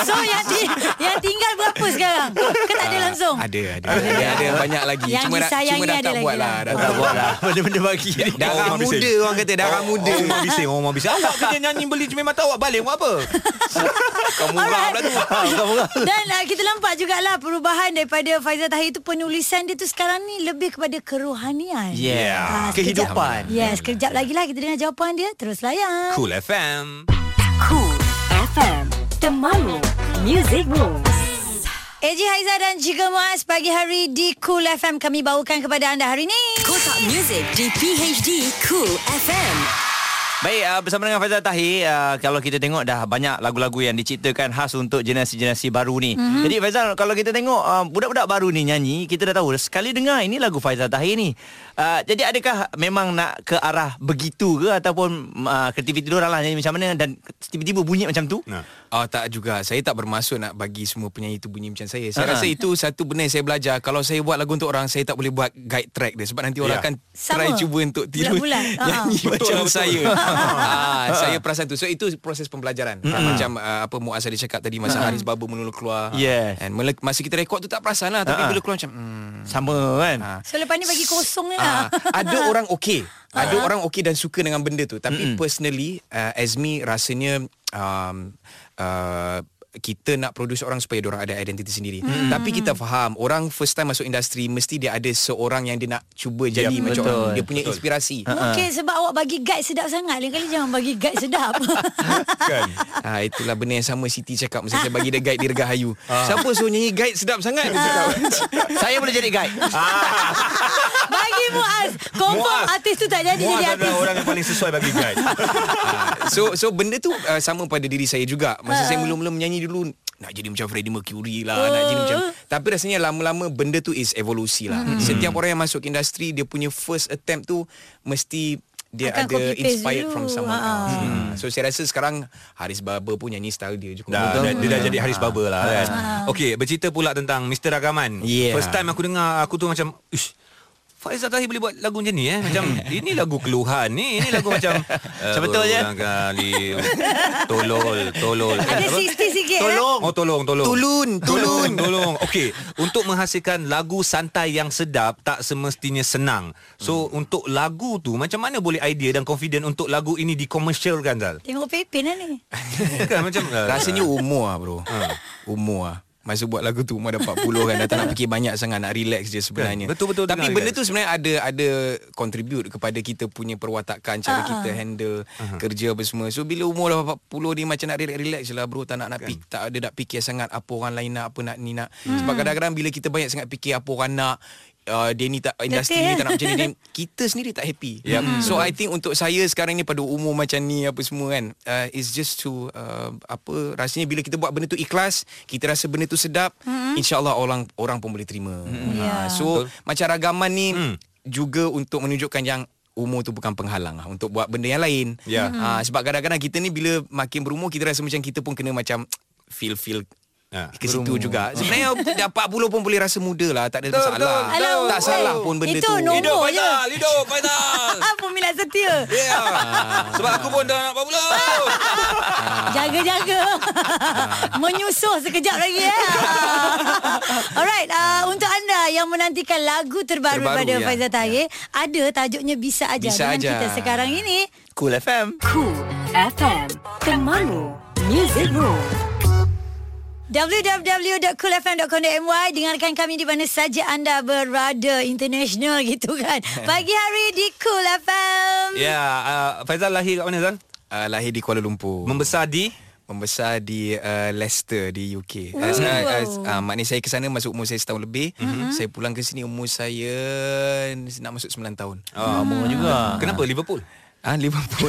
Speaker 4: So yang, ti- yang tinggal berapa sekarang? Ke tak ada langsung?
Speaker 5: Ada, ada. Ada, ada banyak lagi.
Speaker 4: Yang
Speaker 5: cuma dah,
Speaker 4: disayangi
Speaker 5: cuma dah
Speaker 4: ada
Speaker 5: tak
Speaker 4: lagi
Speaker 5: buat
Speaker 4: lah.
Speaker 5: lah. Dah
Speaker 2: Tak buat lah.
Speaker 5: lah.
Speaker 2: Benda-benda bagi.
Speaker 5: Darah muda orang kata darah muda.
Speaker 3: Orang bising, orang bising. Awak kerja nyanyi beli cermin mata awak balik buat apa?
Speaker 5: Kau murah pula tu.
Speaker 4: Dan uh, kita nampak jugalah perubahan daripada Faizal Tahir tu penulisan dia tu sekarang ni lebih kepada kerohanian.
Speaker 2: Yeah.
Speaker 4: Ah,
Speaker 2: Kehidupan.
Speaker 4: Yes, kejap lagi lah kita dengar jawapan dia. Terus layan.
Speaker 3: Cool FM.
Speaker 1: Cool FM Temanmu Music Rules
Speaker 4: AJ Haiza dan juga Muaz pagi hari di Cool FM kami bawakan kepada anda hari ini.
Speaker 1: Kotak Music di PHD Cool FM
Speaker 2: Baik, uh, bersama dengan Faizal Tahir, uh, kalau kita tengok dah banyak lagu-lagu yang diciptakan khas untuk generasi-generasi baru ni. Mm-hmm. Jadi Faizal, kalau kita tengok uh, budak-budak baru ni nyanyi, kita dah tahu sekali dengar ini lagu Faizal Tahir ni. Uh, jadi adakah memang nak ke arah begitu ke ataupun uh, kreativiti diorang lah nyanyi macam mana dan tiba-tiba bunyi macam tu?
Speaker 3: Nah.
Speaker 5: Oh tak juga Saya tak bermaksud nak bagi semua penyanyi tu bunyi macam saya Saya
Speaker 2: Ha-ha.
Speaker 5: rasa itu satu benda yang saya belajar Kalau saya buat lagu untuk orang Saya tak boleh buat guide track dia Sebab nanti orang
Speaker 3: Ya.
Speaker 5: akan
Speaker 4: Sama.
Speaker 5: try cuba untuk tiru
Speaker 4: Bulat-bulat.
Speaker 5: Nyanyi
Speaker 3: Betul,
Speaker 5: macam
Speaker 3: betul.
Speaker 5: saya ah, Saya perasan tu So itu proses pembelajaran Macam uh, apa Muaz ada cakap tadi Masa Haris Babu mula keluar
Speaker 2: Yes.
Speaker 5: And mula, Masa kita rekod tu tak perasan lah Tapi
Speaker 2: Ha-ha.
Speaker 5: bila keluar macam hmm,
Speaker 2: Sama kan?
Speaker 5: ah.
Speaker 4: So lepas ni bagi kosong
Speaker 5: Ah,
Speaker 4: lah.
Speaker 5: ada orang okey. Ada orang okey dan suka dengan benda tu. Tapi mm personally uh, Azmi rasanya um, uh, kita nak produce orang supaya orang ada identiti sendiri. Mm. Tapi kita faham orang first time masuk industri mesti dia ada seorang yang dia nak cuba jadi
Speaker 2: Yep,
Speaker 5: macam
Speaker 2: betul.
Speaker 5: orang. Dia punya inspirasi.
Speaker 4: Mungkin sebab awak bagi guide sedap sangat. Lain kali jangan bagi guide sedap.
Speaker 3: Kan?
Speaker 5: Ha, itulah benda yang sama Siti cakap masa saya bagi dia guide di Regahayu. Siapa suruh nyanyi guide sedap sangat? Cakap.
Speaker 2: Saya boleh jadi guide.
Speaker 4: bagi Muaz. Confirm
Speaker 3: Muaz.
Speaker 4: artis tu tak jadi
Speaker 3: Muaz
Speaker 4: jadi
Speaker 3: adalah
Speaker 4: artis.
Speaker 3: orang yang paling sesuai bagi guide.
Speaker 5: So so benda tu uh, sama pada diri saya juga. Masa saya mula-mula menyanyi dulu nak jadi macam Freddie Mercury lah, nak jadi macam tapi rasanya lama-lama benda tu is evolusi lah. Setiap orang yang masuk industri dia punya first attempt tu mesti dia
Speaker 4: Akan
Speaker 5: ada inspired
Speaker 4: dulu.
Speaker 5: from someone
Speaker 4: Ha.
Speaker 5: else. Hmm. So saya rasa sekarang Haris Barber pun nyanyi style dia juga.
Speaker 3: Dah, dah, dia dah jadi Haris Barber lah kan. Okey, bercerita pula tentang Mr. Ragaman.
Speaker 5: Yeah.
Speaker 3: First time aku dengar aku tu macam, ish, Faizal Tahir boleh buat lagu macam ni eh Macam ini lagu keluhan ni Ini lagu macam uh,
Speaker 2: Sebetulnya.
Speaker 3: Berulang kali Tolol Tolol
Speaker 4: Ada 60 sikit. eh?
Speaker 2: Tolong.
Speaker 3: Oh tolong tolong
Speaker 5: Tulun, tulun.
Speaker 3: Tolong Okey Untuk menghasilkan lagu santai yang sedap Tak semestinya senang So hmm. untuk lagu tu Macam mana boleh idea dan confident Untuk lagu ini dikomersialkan Zal
Speaker 4: Tengok Pepin lah ni.
Speaker 3: Kan macam uh,
Speaker 5: Rasanya umur lah bro. Umur lah. Masa buat lagu tu umur dah 40 kan dah tak nak fikir banyak sangat nak relax je sebenarnya.
Speaker 3: Kan, betul-betul
Speaker 5: Tapi
Speaker 3: dengar,
Speaker 5: benda
Speaker 3: guys.
Speaker 5: tu sebenarnya ada ada contribute kepada kita punya perwatakan cara kita handle kerja apa semua. So bila umur dah 40 ni macam nak relax-relax je lah bro tak nak nak
Speaker 3: Kan.
Speaker 5: pik, tak ada nak fikir sangat apa orang lain nak apa nak ni nak. Sebab kadang-kadang bila kita banyak sangat fikir apa orang nak Uh, dia ni tak industri ni tak nak macam ni dia, kita sendiri tak happy.
Speaker 3: Yep.
Speaker 5: Mm. So I think untuk saya sekarang ni pada umur macam ni apa semua kan uh, is just to uh, apa rasanya bila kita buat benda tu ikhlas, kita rasa benda tu sedap, mm. insya-Allah orang orang pun boleh terima. Mm.
Speaker 4: Ya.
Speaker 5: so macam ragaman ni
Speaker 3: Mm.
Speaker 5: juga untuk menunjukkan yang umur tu bukan penghalang lah untuk buat benda yang lain.
Speaker 3: Ya.
Speaker 5: Uh, sebab kadang-kadang kita ni bila makin berumur kita rasa macam kita pun kena macam feel feel
Speaker 3: Ha,
Speaker 5: ke situ juga. Sebenarnya dah 40 pun boleh rasa muda lah, tak ada
Speaker 3: Betul,
Speaker 5: masalah.
Speaker 3: betul,
Speaker 4: Alah,
Speaker 5: tak
Speaker 4: betul.
Speaker 5: salah pun benda
Speaker 4: Itu
Speaker 5: tu.
Speaker 4: nombor
Speaker 3: Hidup
Speaker 4: je.
Speaker 3: Faizal Hidup Faizal
Speaker 4: setia.
Speaker 3: Ya Sebab aku pun dah nak 40
Speaker 4: Jaga-jaga. Menyusuh sekejap lagi ya. Alright, uh, untuk anda yang menantikan lagu terbaru,
Speaker 5: Terbaru,
Speaker 4: pada
Speaker 5: ya.
Speaker 4: Faizal Tahir, ada tajuknya Bisa Aja
Speaker 5: Bisa
Speaker 4: dengan
Speaker 5: Aja.
Speaker 4: kita sekarang ini.
Speaker 2: Cool FM.
Speaker 1: Cool FM Temanmu Music Rules
Speaker 4: www.coolfm.com.my Dengarkan kami di mana saja anda berada International gitu kan Pagi hari di Cool FM
Speaker 3: Ya uh, Faizal lahir kat mana Zal?
Speaker 5: Uh, lahir di Kuala Lumpur.
Speaker 3: Membesar di
Speaker 5: membesar di uh, Leicester di UK. Uh, uh, uh, uh, maknanya saya ke sana masuk umur saya setahun lebih. Mm-hmm. Saya pulang ke sini umur saya nak masuk 9 tahun.
Speaker 2: Oh, lama juga.
Speaker 3: Kenapa Liverpool?
Speaker 5: Ah Liverpool.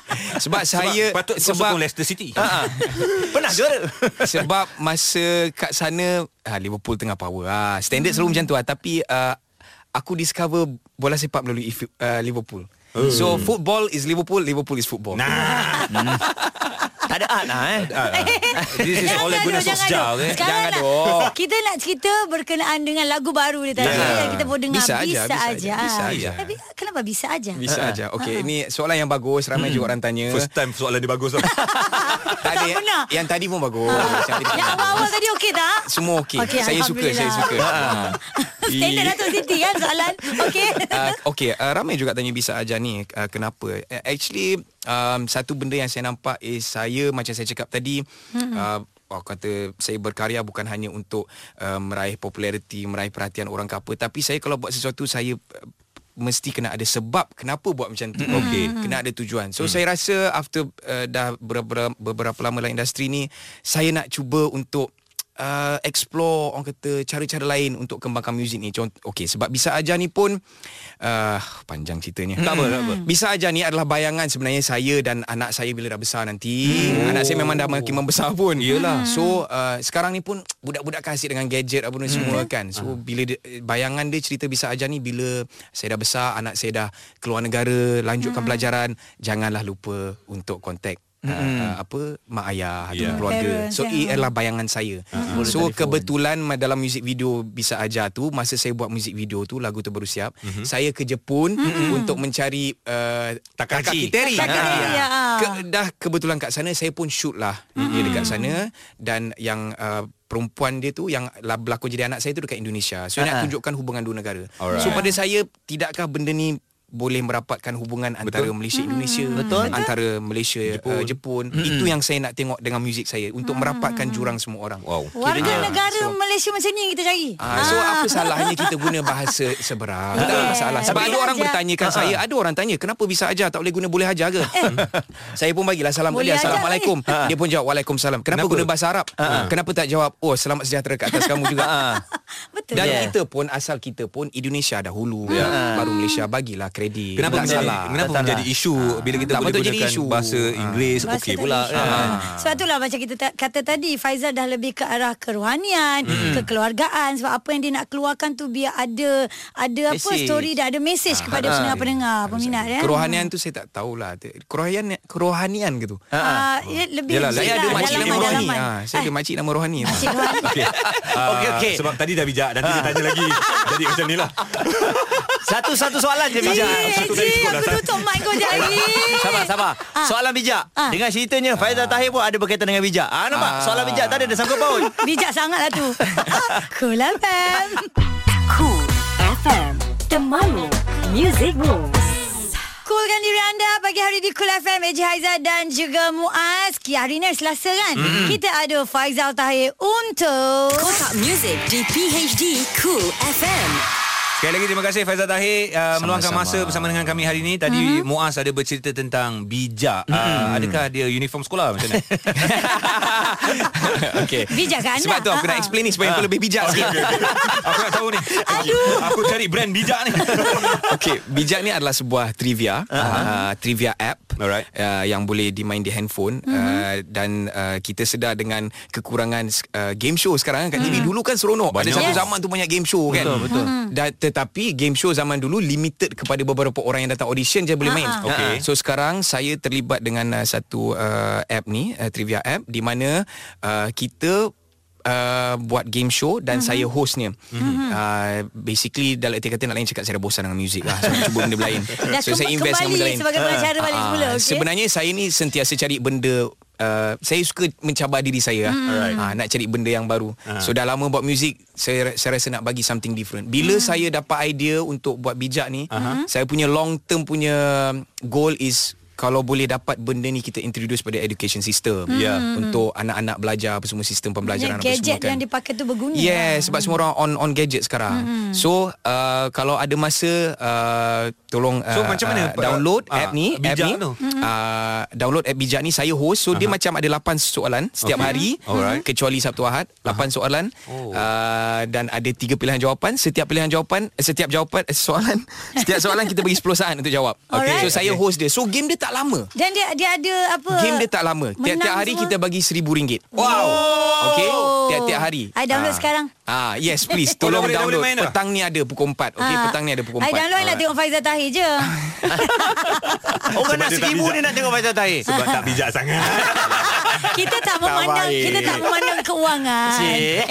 Speaker 5: sebab saya
Speaker 3: patut kau
Speaker 5: sebab
Speaker 3: sokong Leicester City.
Speaker 2: Ha. Pernah juara.
Speaker 5: sebab masa kat sana ah, Liverpool tengah power. Ah, standard selalu macam tu ah tapi uh, aku discover bola sepak melalui uh, Liverpool. So football is Liverpool, Liverpool is football.
Speaker 3: Nah,
Speaker 2: Tak ada art lah eh.
Speaker 3: this is
Speaker 4: Jangan
Speaker 3: Ole
Speaker 4: gaduh,
Speaker 3: Gunnar
Speaker 4: jangan.
Speaker 3: Okay?
Speaker 5: Jangan
Speaker 4: nak,
Speaker 5: gaduh.
Speaker 4: Kita nak cerita berkenaan dengan lagu baru dia tadi.
Speaker 5: Yeah.
Speaker 4: Kita boleh dengar.
Speaker 5: Bisa aja,
Speaker 4: Bisa, aja.
Speaker 5: aja, bisa aja.
Speaker 4: Tapi kenapa bisa aja?
Speaker 5: Bisa aja. Okey, ini soalan yang bagus. Ramai juga orang tanya.
Speaker 3: First time soalan dia bagus tau.
Speaker 5: tak ada.
Speaker 4: pernah.
Speaker 5: Yang tadi pun bagus. Yang tadi pun
Speaker 4: Yang awal-awal tadi okey tak?
Speaker 5: Semua okey.
Speaker 4: Okey,
Speaker 5: saya suka, saya suka.
Speaker 4: Standard Datuk Siti kan soalan. Okey.
Speaker 5: Uh, okay, uh, ramai juga tanya bisa aja ni uh, kenapa? Uh, actually um, satu benda yang saya nampak is saya macam saya cakap tadi hmm. uh, Oh, kata saya berkarya bukan hanya untuk uh, meraih populariti, meraih perhatian orang ke apa, tapi saya kalau buat sesuatu saya uh, mesti kena ada sebab kenapa buat macam tu. Okey, kena ada tujuan. So saya rasa after uh, dah beberapa, beberapa lama dalam industri ni, saya nak cuba untuk uh, explore orang kata cara-cara lain untuk kembangkan muzik ni. Contoh okey sebab bisa aja ni pun uh, panjang ceritanya.
Speaker 3: Tak apa, tak apa.
Speaker 5: Bisa aja ni adalah bayangan sebenarnya saya dan anak saya bila dah besar nanti.
Speaker 3: Hmm.
Speaker 5: Anak saya memang dah makin membesar pun.
Speaker 3: Yelah.
Speaker 5: So uh, sekarang ni pun budak-budak kasih dengan gadget apa
Speaker 3: Hmm.
Speaker 5: ni semua kan.
Speaker 3: Ah.
Speaker 5: So bila dia, bayangan dia cerita bisa aja ni bila saya dah besar, anak saya dah keluar negara, lanjutkan
Speaker 3: Hmm.
Speaker 5: pelajaran, janganlah lupa untuk kontak Uh, uh, apa mak ayah atau
Speaker 3: Yeah.
Speaker 5: keluarga.
Speaker 4: Parents,
Speaker 5: So
Speaker 4: yeah.
Speaker 5: ia adalah bayangan saya.
Speaker 2: Boleh
Speaker 5: So
Speaker 2: telefon.
Speaker 5: kebetulan dalam music video bisa aja tu masa saya buat music video tu lagu tu baru siap, saya ke Jepun untuk mencari uh,
Speaker 3: Takahashi.
Speaker 5: Kiteri.
Speaker 4: Takahashi,
Speaker 5: Ah.
Speaker 4: ya.
Speaker 5: Ke, dah kebetulan kat sana saya pun shoot lah dia dekat sana dan yang uh, perempuan dia tu yang la- berlakon jadi anak saya tu dekat Indonesia. So
Speaker 2: Ah.
Speaker 5: nak tunjukkan hubungan dua negara.
Speaker 3: Alright.
Speaker 5: So pada saya tidakkah benda ni boleh merapatkan hubungan antara
Speaker 3: Betul.
Speaker 5: Malaysia Indonesia
Speaker 2: Betul.
Speaker 5: antara Malaysia Jepun, uh, Jepun. itu yang saya nak tengok dengan muzik saya untuk merapatkan jurang semua orang
Speaker 3: Wow.
Speaker 4: Warga
Speaker 5: Kiranya-
Speaker 4: negara
Speaker 5: so-
Speaker 4: Malaysia macam ni yang kita cari.
Speaker 5: Ah, so apa salahnya kita guna bahasa seberang? Tak ada masalah. Sebab
Speaker 4: Boleh
Speaker 5: ada orang
Speaker 4: ajar.
Speaker 5: bertanyakan saya, ada orang tanya, kenapa bisa ajar tak boleh guna boleh ajar ke? saya pun bagilah salam
Speaker 4: Boleh
Speaker 5: dia,
Speaker 4: ajar
Speaker 5: Assalamualaikum. Dia pun jawab Waalaikumsalam. Kenapa,
Speaker 3: Kenapa?
Speaker 5: guna bahasa Arab? Kenapa tak jawab, oh selamat sejahtera kat atas kamu juga?
Speaker 4: Betul.
Speaker 5: Dan
Speaker 2: Yeah.
Speaker 5: kita pun asal kita pun Indonesia dahulu baru Malaysia bagilah kredit.
Speaker 3: Kenapa
Speaker 5: tak
Speaker 3: menjadi,
Speaker 5: salah.
Speaker 3: kenapa
Speaker 2: Tak
Speaker 3: menjadi
Speaker 2: salah.
Speaker 3: isu bila kita
Speaker 5: Tak
Speaker 3: boleh gunakan
Speaker 5: isu.
Speaker 3: bahasa Inggeris
Speaker 4: Bahasa
Speaker 3: okey pula
Speaker 4: isu.
Speaker 3: kan.
Speaker 4: Ah. Sebab itulah macam kita ta- kata tadi Faizal dah lebih ke arah kerohanian, kekeluargaan sebab apa yang dia nak keluarkan tu biar ada ada apa
Speaker 2: Mesej.
Speaker 4: story dan ada message kepada pendengar-pendengar peminat ya.
Speaker 5: Kerohanian tu saya tak tahulah. Kerohanian kerohanian gitu.
Speaker 4: Ah, ya, lebih
Speaker 3: Yalah,
Speaker 5: Saya ada makcik nama rohani. Ah, saya ada makcik nama rohani.
Speaker 4: Makcik rohani.
Speaker 3: Okey. Ah,
Speaker 2: Okey.
Speaker 3: Sebab tadi dah bijak Nanti dia tanya lagi Jadi macam ni lah
Speaker 2: Satu-satu soalan je bijak.
Speaker 3: Satu tadi
Speaker 4: Ji,
Speaker 3: cukup dah,
Speaker 4: aku tutup mic kau.
Speaker 2: Sabar, sabar.
Speaker 4: Ah.
Speaker 2: Soalan bijak.
Speaker 4: Ah.
Speaker 2: Dengan ceritanya Faizal Tahir pun ada berkaitan dengan bijak. Ah nampak? Soalan bijak tadi ada sangkut paut.
Speaker 4: Bijak sangat lah tu. cool FM.
Speaker 1: Cool FM Temanmu Music Rules
Speaker 4: Coolkan diri anda pagi hari di Cool FM Eji Haizat dan juga Muaz. Ki hari ni Selasa kan? Kita ada Faizal Tahir untuk
Speaker 1: Kotak Music di PHD Cool FM
Speaker 3: Sekali lagi terima kasih Faizal Tahir uh, meluangkan masa bersama dengan kami hari ini. Tadi Muaz ada bercerita tentang bijak. Uh, adakah dia uniform sekolah macam mana?
Speaker 5: Okey.
Speaker 4: Bijak ke anda?
Speaker 5: Sebab tu aku nak
Speaker 4: Ah.
Speaker 5: explain ni supaya aku lebih bijak sikit.
Speaker 3: Aku nak tahu ni. Aduh. Aku cari brand bijak ni.
Speaker 5: Okey, bijak ni adalah sebuah trivia, uh, trivia app
Speaker 3: Alright.
Speaker 5: uh, yang boleh dimain di handphone uh, dan uh, kita sedar dengan kekurangan uh, game show sekarang kan kat TV dulu kan seronok.
Speaker 3: Banyak.
Speaker 5: Ada satu
Speaker 4: Yes.
Speaker 5: zaman tu banyak game show kan.
Speaker 2: Betul, betul.
Speaker 5: Dan tetapi game show zaman dulu limited kepada beberapa orang yang datang audition je boleh main.
Speaker 4: Ah,
Speaker 3: ah. Okey.
Speaker 5: So sekarang saya terlibat dengan uh, satu uh, app ni, uh, trivia app di mana uh, kita Uh, buat game show dan saya hostnya. Uh, basically dalam erti kata nak lain cakap saya dah bosan dengan muzik lah. So cuba benda lain. So saya invest dengan benda lain.
Speaker 4: sebagai pengacara balik
Speaker 5: Ah,
Speaker 4: semula, okey?
Speaker 5: Sebenarnya saya ni sentiasa cari benda Uh, saya suka mencabar diri saya
Speaker 4: Hmm.
Speaker 5: mm. uh, nak cari benda yang baru. So dah lama buat muzik, saya saya rasa nak bagi something different. Bila
Speaker 4: Hmm.
Speaker 5: saya dapat idea untuk buat bijak ni, uh-huh. saya punya long term punya goal is kalau boleh dapat benda ni kita introduce pada education system.
Speaker 3: Ya.
Speaker 5: Untuk anak-anak belajar apa semua sistem pembelajaran apa
Speaker 4: gadget
Speaker 5: semua kan.
Speaker 4: yang dipakai tu berguna.
Speaker 5: Yes, sebab semua orang on on gadget sekarang. Mm-hmm. So uh, kalau ada masa uh, tolong uh,
Speaker 3: So, macam mana,
Speaker 5: uh, download
Speaker 3: uh,
Speaker 5: app ni, app ni.
Speaker 3: tu?
Speaker 5: Uh, download app bijak ni saya host. So uh-huh. dia macam ada 8 soalan setiap
Speaker 3: Okay.
Speaker 5: hari
Speaker 3: Alright.
Speaker 5: kecuali Sabtu Ahad 8 uh-huh. soalan.
Speaker 3: Oh.
Speaker 5: Uh, dan ada 3 pilihan jawapan. Setiap pilihan jawapan eh, setiap jawapan eh, soalan setiap soalan kita bagi 10 saat untuk jawab.
Speaker 4: Alright.
Speaker 5: So saya host dia. So game dia tak lama.
Speaker 4: Dan dia dia ada apa?
Speaker 5: Game dia tak lama. Tiap-tiap hari
Speaker 4: semua?
Speaker 5: kita bagi RM1000.
Speaker 3: Wow.
Speaker 5: Okay Tiap-tiap hari
Speaker 4: I download
Speaker 5: Ah.
Speaker 4: sekarang.
Speaker 5: Ah yes please
Speaker 3: Oh,
Speaker 5: Tolong
Speaker 3: boleh-
Speaker 5: download
Speaker 3: boleh dah?
Speaker 5: Petang ni ada pukul 4 Okay
Speaker 4: Ah.
Speaker 5: petang ni ada pukul 4
Speaker 4: I download nak tengok Faizal Tahir je.
Speaker 2: Orang nak
Speaker 3: dia tak
Speaker 2: seribu
Speaker 3: bijak.
Speaker 2: dia nak tengok Faizal Tahir.
Speaker 3: Sebab tak bijak sangat.
Speaker 4: kita tak memandang
Speaker 5: baik.
Speaker 4: kita tak memandang keuangan.
Speaker 2: Cik.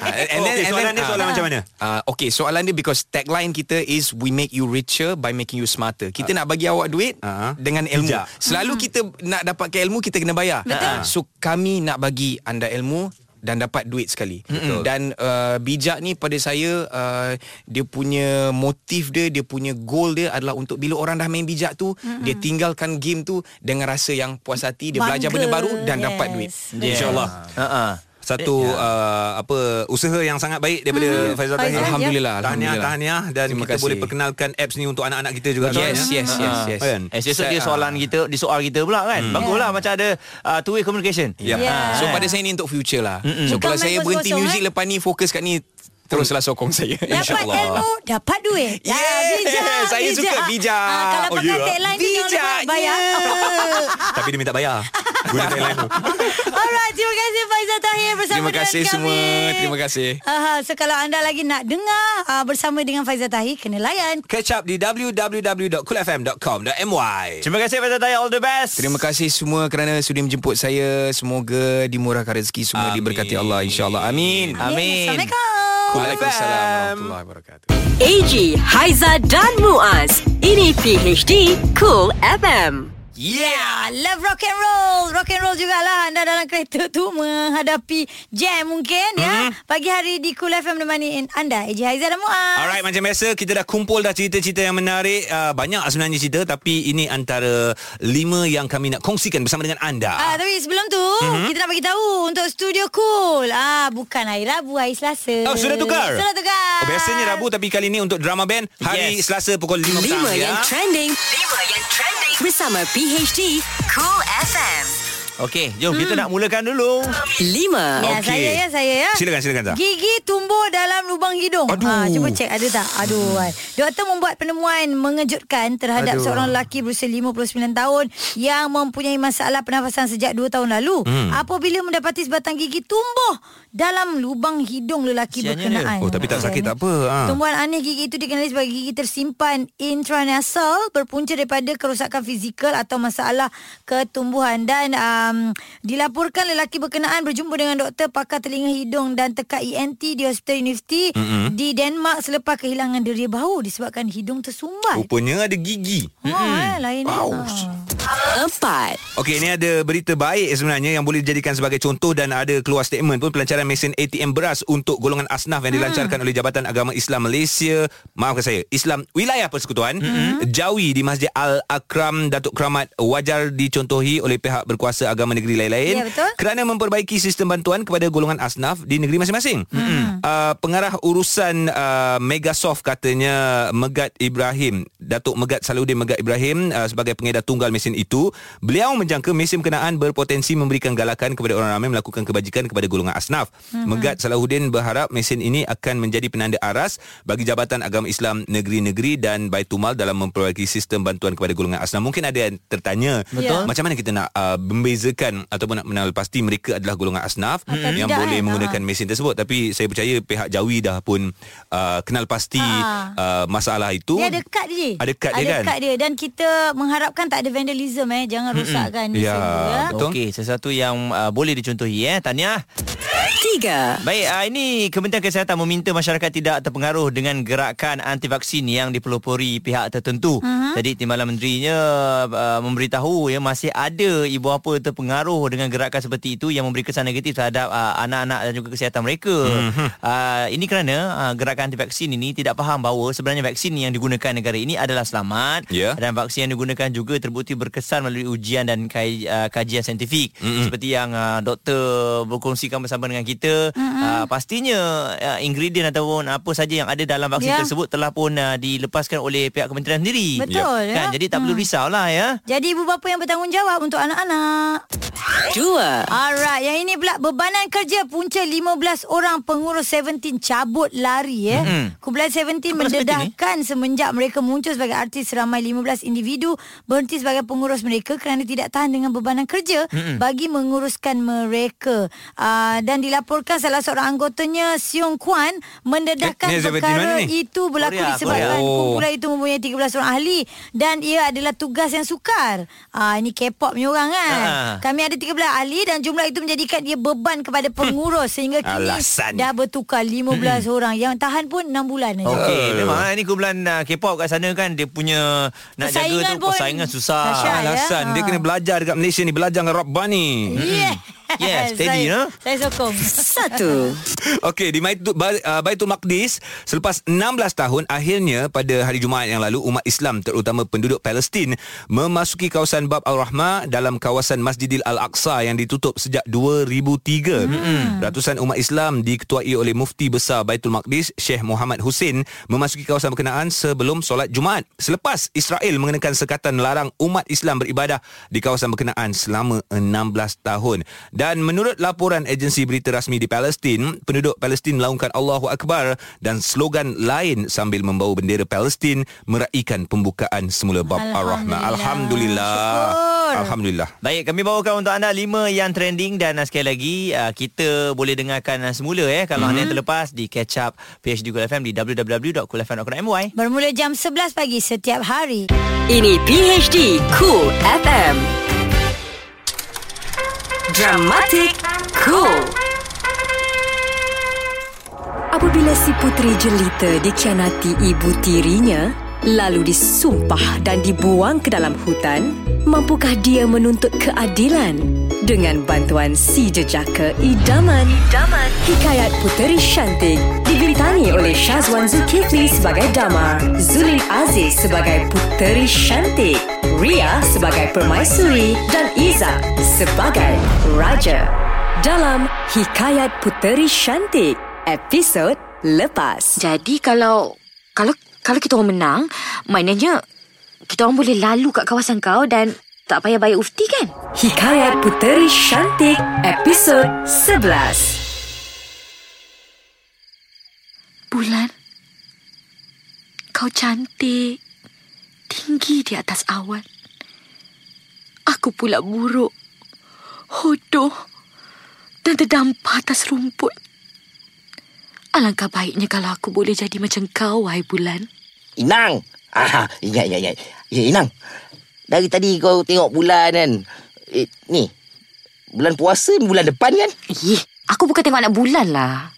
Speaker 5: Ah,
Speaker 3: Oh, okay, soalan dia soalan
Speaker 5: ah,
Speaker 3: macam mana?
Speaker 5: ah, okay soalan dia because tagline kita is we make you richer by making you smarter. Kita nak bagi awak duit
Speaker 3: Ah.
Speaker 5: dengan ilmu.
Speaker 3: Bijak.
Speaker 5: Selalu kita nak dapatkan ilmu kita kena bayar.
Speaker 4: Betul.
Speaker 5: So kami nak bagi anda ilmu dan dapat duit sekali.
Speaker 3: Betul.
Speaker 5: Dan uh, bijak ni pada saya uh, dia punya motif dia, dia punya goal dia adalah untuk bila orang dah main bijak tu, dia tinggalkan game tu dengan rasa yang puas hati, dia belajar
Speaker 4: Bangga.
Speaker 5: benda baru dan dapat
Speaker 4: Yes.
Speaker 5: duit.
Speaker 4: Betul.
Speaker 3: InsyaAllah.
Speaker 2: Ha
Speaker 3: Satu uh, apa usaha yang sangat baik daripada Faizal Tahir.
Speaker 4: Faizal,
Speaker 5: Alhamdulillah,
Speaker 3: Tahniah,
Speaker 5: alhamdulillah.
Speaker 3: tahniah dan
Speaker 5: Terima
Speaker 3: kita
Speaker 5: kasih.
Speaker 3: boleh perkenalkan apps ni untuk anak-anak kita juga.
Speaker 5: Yes, yes, yes,
Speaker 3: Ah,
Speaker 5: yes.
Speaker 3: Kan?
Speaker 2: Esok dia soalan kita Di soal kita pula kan Baguslah macam ada uh, Two way communication
Speaker 3: Ya.
Speaker 4: Ya.
Speaker 5: So pada saya ni untuk future lah. So
Speaker 4: Bukan
Speaker 5: kalau saya berhenti muzik
Speaker 4: eh?
Speaker 5: lepas ni fokus kat ni teruslah sokong saya.
Speaker 4: Dapat
Speaker 3: InsyaAllah.
Speaker 4: ilmu, dapat duit. Ah,
Speaker 5: Yes,
Speaker 4: bijak,
Speaker 5: saya
Speaker 4: bijak.
Speaker 5: suka bijak.
Speaker 4: Ah, kalau
Speaker 3: Oh,
Speaker 4: pakai
Speaker 3: ya?
Speaker 4: tagline tu jangan lupa bayar.
Speaker 3: Tapi dia minta bayar. Guna tagline tu.
Speaker 4: Alright, terima kasih Faizal Tahir bersama
Speaker 5: Terima
Speaker 4: dengan
Speaker 5: kasih
Speaker 4: kami.
Speaker 5: semua. Terima kasih.
Speaker 4: Aha, so kalau anda lagi nak dengar uh, bersama dengan Faizal Tahir, kena layan.
Speaker 3: Catch up di www.coolfm.com.my.
Speaker 2: Terima kasih Faizal Tahir All the best
Speaker 5: Terima kasih semua kerana sudi menjemput saya. Semoga dimurahkan rezeki semua
Speaker 3: Amin.
Speaker 5: diberkati Allah insya-Allah. Amin.
Speaker 2: Amin.
Speaker 4: Assalamualaikum.
Speaker 5: Waalaikumsalam warahmatullahi wabarakatuh.
Speaker 1: AG, Haiza dan Muaz. Ini PHD Cool FM.
Speaker 4: Yeah, love rock and roll. Rock and roll jugalah anda dalam kereta tu menghadapi jam mungkin ya. Pagi hari di Cool FM menemani anda AJ Haizah dan Muaz.
Speaker 3: Alright macam biasa kita dah kumpul dah cerita-cerita yang menarik uh, banyak sebenarnya cerita tapi ini antara lima yang kami nak kongsikan bersama dengan anda.
Speaker 4: Ah, tapi sebelum tu mm-hmm. kita nak bagi tahu untuk studio cool. Ah, bukan hari Rabu, hari Selasa.
Speaker 3: Oh sudah tukar.
Speaker 4: Sudah tukar.
Speaker 3: Oh, biasanya Rabu tapi kali ni untuk drama band hari
Speaker 2: Yes.
Speaker 3: Selasa pukul 5 petang
Speaker 1: Lima
Speaker 3: ya.
Speaker 1: yang trending. Lima yang trending. Bersama PHD Cool FM.
Speaker 2: Okey jom kita nak mulakan dulu
Speaker 1: Lima.
Speaker 4: Ya,
Speaker 3: Okey.
Speaker 4: saya ya, saya ya.
Speaker 3: Silakan silakan Zah.
Speaker 4: Gigi tumbuh dalam lubang hidung.
Speaker 3: Aduh.
Speaker 4: Ha, cuba cek ada tak? Aduh. kan. Doktor membuat penemuan mengejutkan terhadap
Speaker 2: Aduh.
Speaker 4: seorang lelaki berusia 59 tahun yang mempunyai masalah pernafasan sejak 2 tahun lalu. Hmm. Apabila mendapati sebatang gigi tumbuh dalam lubang hidung lelaki
Speaker 2: Kesiannya
Speaker 4: berkenaan.
Speaker 3: Oh tapi tak sakit tak apa. Ha.
Speaker 4: Tumbuhan aneh gigi itu dikenali sebagai gigi tersimpan intranasal berpunca daripada kerosakan fizikal atau masalah ketumbuhan dan um, dilaporkan lelaki berkenaan berjumpa dengan doktor pakar telinga hidung dan tekak ENT di Hospital University mm-hmm. di Denmark selepas kehilangan deria bau disebabkan hidung tersumbat.
Speaker 3: Rupanya ada gigi.
Speaker 4: Oh, eh, lain.
Speaker 3: Wow.
Speaker 4: Ah.
Speaker 1: Empat.
Speaker 3: Okey, ini ada berita baik sebenarnya yang boleh dijadikan sebagai contoh dan ada keluar statement pun pelancaran mesin ATM beras untuk golongan asnaf yang dilancarkan oleh Jabatan Agama Islam Malaysia, maafkan saya, Islam Wilayah Persekutuan, hmm. Jawi di Masjid Al-Akram Datuk Keramat wajar dicontohi oleh pihak berkuasa agama negeri lain-lain
Speaker 4: Ya, betul.
Speaker 3: kerana memperbaiki sistem bantuan kepada golongan asnaf di negeri masing-masing. Hmm. Uh, pengarah urusan uh, Megasoft katanya Megat Ibrahim, Datuk Megat Saludin Megat Ibrahim uh, sebagai pengedar tunggal mesin itu, beliau menjangka mesin berkenaan berpotensi memberikan galakan kepada orang ramai melakukan kebajikan kepada golongan asnaf. Hmm. Megat Salahuddin berharap mesin ini akan menjadi penanda aras bagi Jabatan Agama Islam negeri-negeri dan Baitumal dalam memperbaiki sistem bantuan kepada golongan asnaf. Mungkin ada yang tertanya,
Speaker 4: Betul.
Speaker 3: macam mana kita nak uh, membezakan ataupun nak mengenal pasti mereka adalah golongan asnaf
Speaker 4: Atau
Speaker 3: yang boleh
Speaker 4: kan?
Speaker 3: menggunakan
Speaker 4: Ha.
Speaker 3: mesin tersebut tapi saya percaya pihak Jawi dah pun uh, kenal pasti
Speaker 4: Ha.
Speaker 3: uh, masalah itu
Speaker 4: Dia ada kad dia.
Speaker 3: Ada kad dia
Speaker 4: ada
Speaker 3: kan?
Speaker 4: kad dia dan kita mengharapkan tak ada vandalism eh. Jangan rosakkan mesin
Speaker 3: Ya,
Speaker 4: tu ya.
Speaker 3: Betul.
Speaker 2: Okey sesuatu yang uh, boleh dicontohi eh Tahniah
Speaker 1: 3.
Speaker 2: Baik, uh, ini Kementerian Kesihatan meminta masyarakat tidak terpengaruh dengan gerakan anti vaksin yang dipelopori pihak tertentu. Uh-huh. Jadi Timbalan Menterinya uh, memberitahu ya masih ada ibu bapa terpengaruh dengan gerakan seperti itu yang memberi kesan negatif terhadap uh, anak-anak dan juga kesihatan mereka. Uh-huh. Uh, ini kerana uh, gerakan anti vaksin ini tidak faham bahawa sebenarnya vaksin yang digunakan negara ini adalah selamat
Speaker 3: Ya.
Speaker 2: dan vaksin yang digunakan juga terbukti berkesan melalui ujian dan kaj, uh, kajian saintifik. Uh-huh. Seperti yang uh, doktor berkongsikan bersama dengan kita, uh-huh. uh, pastinya uh, ingredient ataupun apa saja yang ada dalam vaksin
Speaker 4: Ya.
Speaker 2: tersebut telah pun uh, dilepaskan oleh pihak kementerian sendiri.
Speaker 4: Betul, ya.
Speaker 2: Kan? Jadi tak perlu risau lah ya.
Speaker 4: Jadi ibu bapa yang bertanggungjawab untuk anak-anak.
Speaker 1: 2.
Speaker 4: Alright, yang ini pula bebanan kerja punca 15 orang pengurus 17 cabut lari ya.
Speaker 2: Mm-mm.
Speaker 4: Kumpulan 17
Speaker 2: Apa dah 17
Speaker 4: mendedahkan semenjak mereka muncul sebagai artis ramai 15 individu berhenti sebagai pengurus mereka kerana tidak tahan dengan bebanan kerja
Speaker 2: Mm-mm.
Speaker 4: bagi menguruskan mereka. Uh, dan dilaporkan salah seorang anggotanya Siong Kwan mendedahkan
Speaker 3: Eh, ni 17
Speaker 4: perkara itu berlaku
Speaker 2: Korea,
Speaker 4: disebabkan
Speaker 3: Korea. Oh.
Speaker 4: kumpulan itu mempunyai 13 orang ahli dan ia adalah tugas yang sukar. Ah ini K-pop punya orang kan.
Speaker 2: Ah.
Speaker 4: Kami ada 13 ahli dan jumlah itu menjadikan dia beban kepada pengurus sehingga kini
Speaker 3: Alasan.
Speaker 4: dah bertukar 15 orang. Yang tahan pun 6 bulan aja.
Speaker 2: Okey,
Speaker 3: Uh.
Speaker 2: memang ini kumpulan uh, K-pop kat sana kan dia punya nak jaga
Speaker 4: Persaingan
Speaker 2: tu
Speaker 4: pun
Speaker 2: persaingan susah.
Speaker 4: Dahsyat. ya.
Speaker 3: Alasan dia
Speaker 4: Ha.
Speaker 3: kena belajar dekat Malaysia ni belajar dengan Rabbani.
Speaker 4: Yeah.
Speaker 2: Yes, steady,
Speaker 4: saya,
Speaker 2: no?
Speaker 4: Saya sokong.
Speaker 1: 1.
Speaker 3: Okey, di Baitul, Ba- uh, Baitul Maqdis selepas 16 tahun akhirnya pada hari Jumaat yang lalu umat Islam terutama penduduk Palestin memasuki kawasan Bab Al-Rahmah dalam kawasan Masjidil Al-Aqsa yang ditutup sejak 2003. Mm-hmm. Ratusan umat Islam diketuai oleh Mufti Besar Baitul Maqdis Syekh Muhammad Hussein memasuki kawasan berkenaan sebelum solat Jumaat. Selepas Israel mengenakan sekatan melarang umat Islam beribadah di kawasan berkenaan selama 16 tahun. Dan menurut laporan agensi berita rasmi di Palestin, penduduk Palestin melaungkan Allahu Akbar dan slogan lain sambil membawa bendera Palestin meraihkan pembukaan semula bab Ar-Rahmah.
Speaker 4: Alhamdulillah.
Speaker 3: Alhamdulillah.
Speaker 4: Syukur.
Speaker 3: Alhamdulillah.
Speaker 2: Baik, kami bawakan untuk anda lima yang trending dan uh, sekali lagi uh, kita boleh dengarkan uh, semula eh kalau mm-hmm. anda yang terlepas di catch up PHD Cool FM di www.coolfm.my.
Speaker 4: Bermula jam 11 pagi setiap hari.
Speaker 1: Ini PHD Cool FM. Dramatic Cool. Apabila si puteri jelita dikhianati ibu tirinya, lalu disumpah dan dibuang ke dalam hutan, mampukah dia menuntut keadilan? Dengan bantuan si jejaka idaman. Idaman. Hikayat Puteri Syantik digeritani oleh Syazwan Zulkifli sebagai Damar, Zulin Aziz sebagai Puteri Syantik, Ria sebagai Permaisuri dan Iza sebagai Raja. Dalam Hikayat Puteri Syantik, episod lepas.
Speaker 6: Jadi kalau kalau kalau kita orang menang, maknanya kita orang boleh lalu kat kawasan kau dan tak payah bayar ufti kan?
Speaker 1: Hikayat Puteri Syantik, episod 11.
Speaker 6: Bulan, kau cantik, tinggi di atas awan. Aku pula buruk, hodoh dan terdampar atas rumput. Alangkah baiknya kalau aku boleh jadi macam kau, wahai bulan.
Speaker 7: Inang. Ah, ingat, ingat, ingat. Ya, Inang. Dari tadi kau tengok bulan kan. Eh, ni. Bulan puasa ni bulan depan kan?
Speaker 6: Ih, aku bukan tengok anak bulan lah.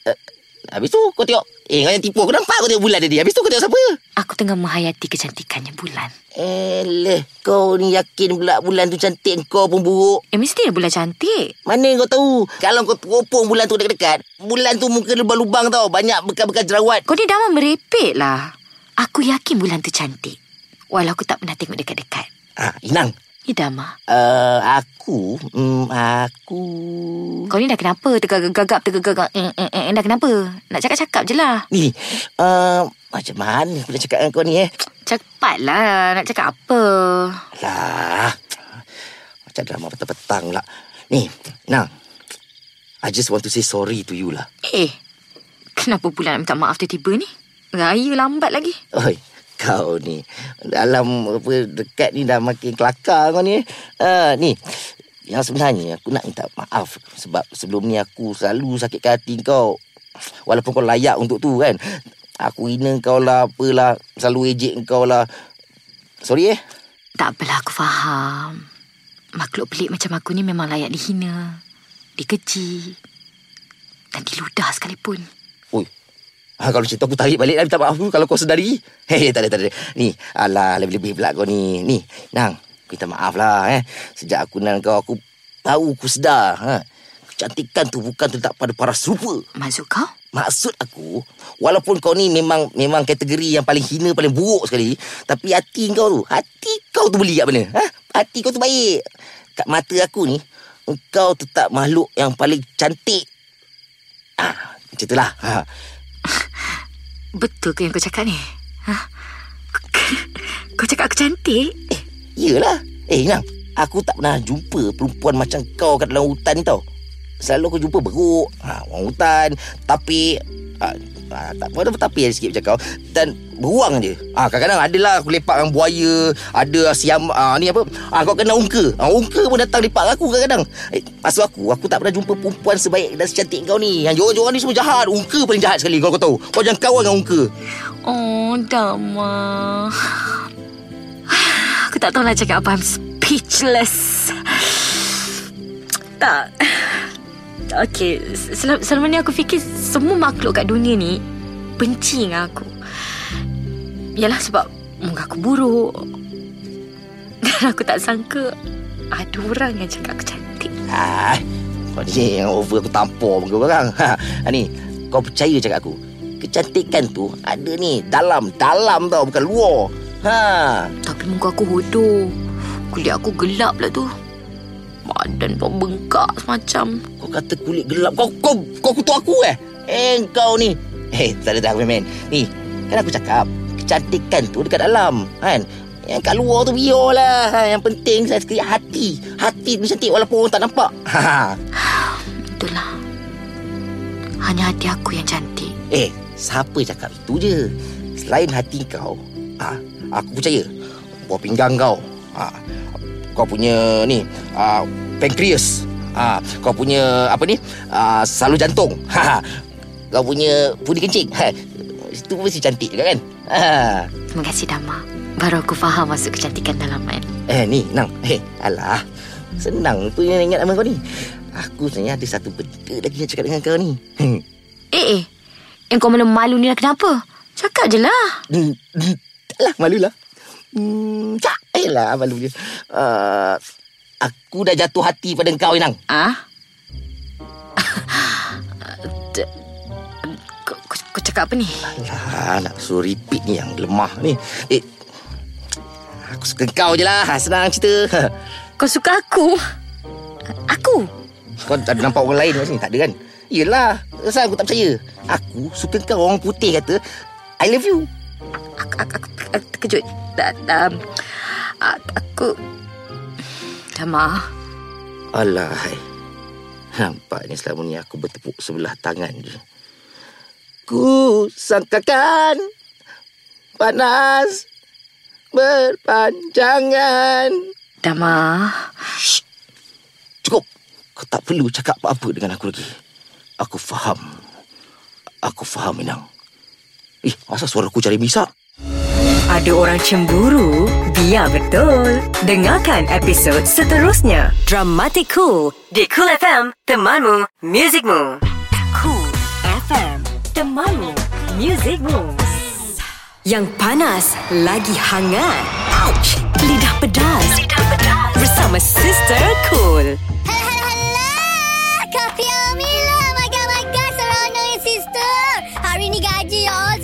Speaker 7: Habis tu kau tengok. Eh, kau yang tipu. Aku nampak kau tengok bulan tadi. Habis tu kau tengok siapa?
Speaker 6: Aku tengah menghayati kecantikannya bulan.
Speaker 7: Eh, leh. Kau ni yakin pula bulan tu cantik kau pun buruk.
Speaker 6: Eh, mesti bulan cantik.
Speaker 7: Mana kau tahu? Kalau kau teropong bulan tu dekat-dekat. Bulan tu muka lubang-lubang tau. Banyak bekas-bekas jerawat.
Speaker 6: Kau ni dah merepek lah. Aku yakin bulan tu cantik. Walau aku tak pernah tengok dekat-dekat.
Speaker 7: Ah, Inang.
Speaker 6: Idama,
Speaker 7: Uh, aku, mm, aku...
Speaker 6: kau ni dah kenapa? Tergagap-gagap, tergagap. Eh, eh, eh, dah kenapa? Nak cakap-cakap je lah.
Speaker 7: Ni, uh, macam mana aku nak cakap dengan kau ni eh?
Speaker 6: Cepatlah. Nak cakap apa?
Speaker 7: Alah. Macam drama petang-petang pula. Ni, Nang. I just want to say sorry to you lah.
Speaker 6: Eh, kenapa pula nak minta maaf tiba-tiba ni? Raya lambat lagi.
Speaker 7: Oi, kau ni. Dalam apa dekat ni dah makin kelakar kau ni. Uh, ni, yang sebenarnya aku nak minta maaf sebab sebelum ni aku selalu sakit hati kau. Walaupun kau layak untuk tu kan. Aku hina kau lah, apalah. Selalu ejek kau lah. Sorry eh.
Speaker 6: Tak apalah aku faham. Makhluk pelik macam aku ni memang layak dihina. Dikeji. dan diludah sekalipun.
Speaker 7: Ha, kalau cerita aku tarik balik lah minta maaf dulu kalau kau sedari. Hei, tak ada, tak ada. Ni, alah, lebih-lebih pula kau ni. Ni, Nang, minta maaf lah eh. Sejak aku kenal kau, aku tahu aku sedar. Ha. Kecantikan tu bukan terletak pada paras rupa.
Speaker 6: Maksud kau?
Speaker 7: Maksud aku, walaupun kau ni memang memang kategori yang paling hina, paling buruk sekali, tapi hati kau tu, hati kau tu beli kat mana? Ha? Hati kau tu baik. Kat mata aku ni, engkau tetap makhluk yang paling cantik. Ah, macam itulah. Ha.
Speaker 6: Betul ke yang kau cakap ni? Ha? Kau cakap aku cantik?
Speaker 7: Eh, iyalah. Eh, Inang, aku tak pernah jumpa perempuan macam kau kat dalam hutan ni tau. Selalu aku jumpa beruk, ha, orang hutan, tapi... Ha, ha, tak apa, ada tapi ada sikit macam kau. Dan beruang je. Ha, kadang-kadang adalah aku lepak dengan buaya, ada siam... Ha, ni apa? Ha, kau kena ungka. Ha, ungka pun datang lepak aku kadang-kadang. Eh, maksud aku, aku tak pernah jumpa perempuan sebaik dan secantik kau ni. Yang jorang-jorang ni semua jahat. Ungka paling jahat sekali, kau, kau tahu. Kau jangan kawan dengan ungka.
Speaker 6: Oh, Dama. Aku tak tahu nak cakap apa. I'm speechless. Tak. Okay, sel- selama ni aku fikir semua makhluk kat dunia ni benci dengan aku. Yalah sebab muka aku buruk. Dan aku tak sangka ada orang yang cakap aku cantik.
Speaker 7: Ah, kau ni yang over aku tampar muka orang. Ha, ha, ni, kau percaya cakap aku. Kecantikan tu ada ni dalam, dalam tau bukan luar. Ha.
Speaker 6: Tapi muka aku hodoh. Kulit aku gelap lah tu. Badan pun bengkak semacam.
Speaker 7: Kau kata kulit gelap. Kau kau kau kutuk aku eh? Eh kau ni. Eh, tak ada tak men. Ni, kan aku cakap kecantikan tu dekat dalam, kan? Yang kat luar tu biarlah. Ha, yang penting saya sekali hati. Hati tu cantik walaupun orang tak nampak. Ha.
Speaker 6: Itulah. Hanya hati aku yang cantik.
Speaker 7: Eh, siapa cakap itu je? Selain hati kau, ah, aku percaya. Buah pinggang kau. Ah, kau punya ni, ah, pankreas. Ah, kau punya apa ni? Ah, salu jantung. Ha. Kau punya pudi kencing. Ha. Itu mesti cantik juga kan? Ha.
Speaker 6: Terima kasih Dama. Baru aku faham maksud kecantikan dalaman.
Speaker 7: Eh ni, Nang. Eh, alah. Senang tu yang ingat nama kau ni. Aku sebenarnya ada satu benda lagi nak cakap dengan kau ni. Hmm.
Speaker 6: Eh, eh. Yang kau mana malu ni lah kenapa? Cakap je lah.
Speaker 7: Hmm, hmm, Tak lah, malu lah. Hmm, tak lah malu je. Uh, aku dah jatuh hati pada kau, Inang.
Speaker 6: Ah? Kau, cakap apa ni?
Speaker 7: Alah, nak suruh repeat ni yang lemah ni. Eh, aku suka kau je lah. Senang cerita.
Speaker 6: Kau suka aku? Aku?
Speaker 7: Kau tak ada nampak orang lain kat sini? Tak ada kan? Yelah. Kenapa aku tak percaya? Aku suka kau. Orang putih kata, I love you.
Speaker 6: Aku, aku, aku, aku terkejut. Da, da, aku... Dama.
Speaker 7: Alahai. Nampaknya selama ni aku bertepuk sebelah tangan je. Ku sangkakan panas berpanjangan.
Speaker 6: Dama.
Speaker 7: Shh. Cukup. Kau tak perlu cakap apa-apa dengan aku lagi. Aku faham. Aku faham, Minang. Eh, asal suara aku cari misak?
Speaker 1: Ada orang cemburu? Biar betul. Dengarkan episod seterusnya. Dramatic Cool di Cool FM, temanmu, muzikmu. Cool FM, temanmu, muzikmu. Yang panas lagi hangat. Ouch! Lidah pedas. Lidah pedas. Bersama Sister Cool.
Speaker 8: Kopi Amila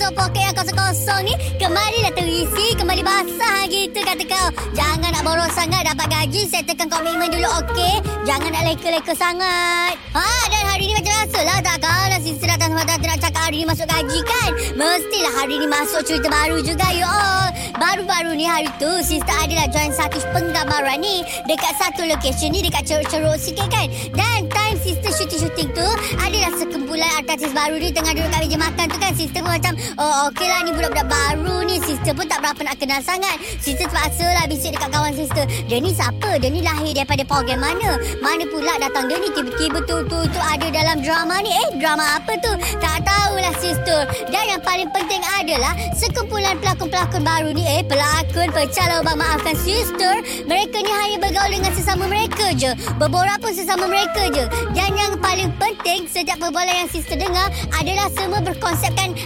Speaker 8: So poket yang kosong-kosong ni Kembalilah terisi Kembali basah gitu kata kau. Jangan nak boros sangat Dapat gaji Settlekan komitmen dulu okey? Jangan nak leka-leka sangat. Ha dan hari ni macam biasa lah Takkanlah sister datang semata nak cakap hari ni masuk gaji kan? Mestilah hari ni masuk cerita baru juga you all. Baru-baru ni hari tu Sister adalah join satu penggambaran ni Dekat satu location ni Dekat ceruk-ceruk sikit kan? Dan time sister syuting-syuting tu Adalah sekumpulan artis baru ni Tengah duduk kat meja makan tu kan? Sister pun macam Oh Okey lah ni budak-budak baru ni. Sister pun tak berapa nak kenal sangat. Sister terpaksa lah bisik dekat kawan sister. Dia ni siapa? Dia ni lahir daripada program mana? Mana pula datang dia ni? Tiba-tiba tu tu tu ada dalam drama ni. Eh drama apa tu? Tak tahulah sister. Dan yang paling penting adalah Sekumpulan pelakon-pelakon baru ni. Eh pelakon pecah lubang maafkan sister. Mereka ni hanya bergaul dengan sesama mereka je. Berborak pun sesama mereka je. Dan yang paling penting Sejak perbualan yang sister dengar Adalah semua berkonsepkan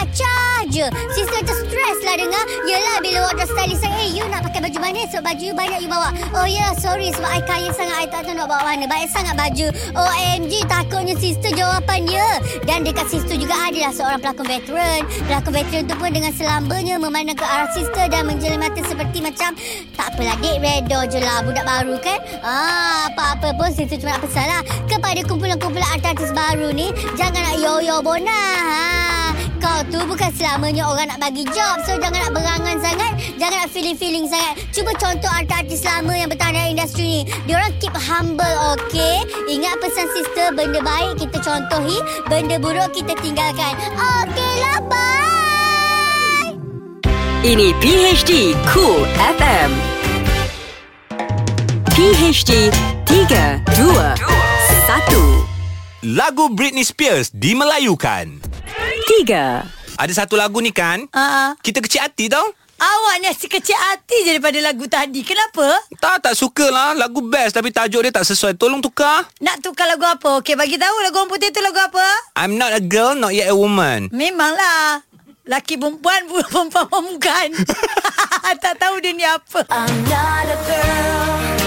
Speaker 8: acah-acah je. Sister terstres lah dengar. Yelah bila wardrobe stylist saya Eh you nak pakai baju mana? Sebab baju you banyak you bawa. Oh ya yeah, sorry. Sebab I kaya sangat. I tak tahu nak bawa mana. Banyak sangat baju. OMG takutnya sister jawapan dia. Dan dekat sister juga adalah Seorang pelakon veteran. Pelakon veteran tu pun dengan selambanya Memandang ke arah sister Dan menjeling mata seperti macam Tak apalah dek redo je lah Budak baru kan? Ah, Apa-apa pun sister cuma nak pesan lah Kepada kumpulan-kumpulan artis baru ni Jangan nak yo-yo bona ha. Kau tu bukan selamanya orang nak bagi job So jangan nak berangan sangat Jangan nak feeling-feeling sangat Cuba contoh artis-artis lama yang bertahan dalam industri ni Diorang keep humble, okay? Ingat pesan sister Benda baik kita contohi Benda buruk kita tinggalkan Okay lah, bye
Speaker 1: Ini PHD Cool FM. PHD 3, 2, 1.
Speaker 3: Lagu Britney Spears dimelayukan.
Speaker 1: 3.
Speaker 3: Ada satu lagu ni kan?
Speaker 4: Ah.
Speaker 3: Kita kecil hati tau.
Speaker 4: Awak ni asyik kecil hati je daripada lagu tadi. Kenapa?
Speaker 3: Tak, tak suka lah. Lagu best tapi tajuk dia tak sesuai. Tolong tukar.
Speaker 4: Nak tukar lagu apa? Okey, bagi tahu lagu orang putih tu lagu apa?
Speaker 3: I'm not a girl, not yet a woman.
Speaker 4: Memanglah. Laki perempuan, perempuan bukan. tak tahu dia ni apa. I'm not a girl.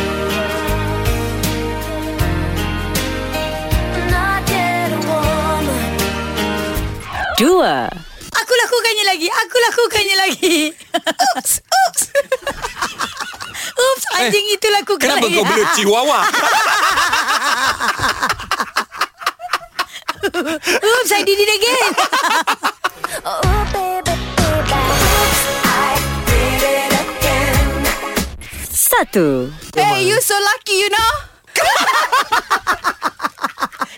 Speaker 1: 2.
Speaker 4: Aku lakukannya lagi. Aku lakukannya lagi. oops, oops. oops, anjing itu lakukan
Speaker 3: Kenapa
Speaker 4: lagi.
Speaker 3: kau bela chihuahua?
Speaker 4: oops, I did it again.
Speaker 1: Satu.
Speaker 4: hey, you so lucky, you know.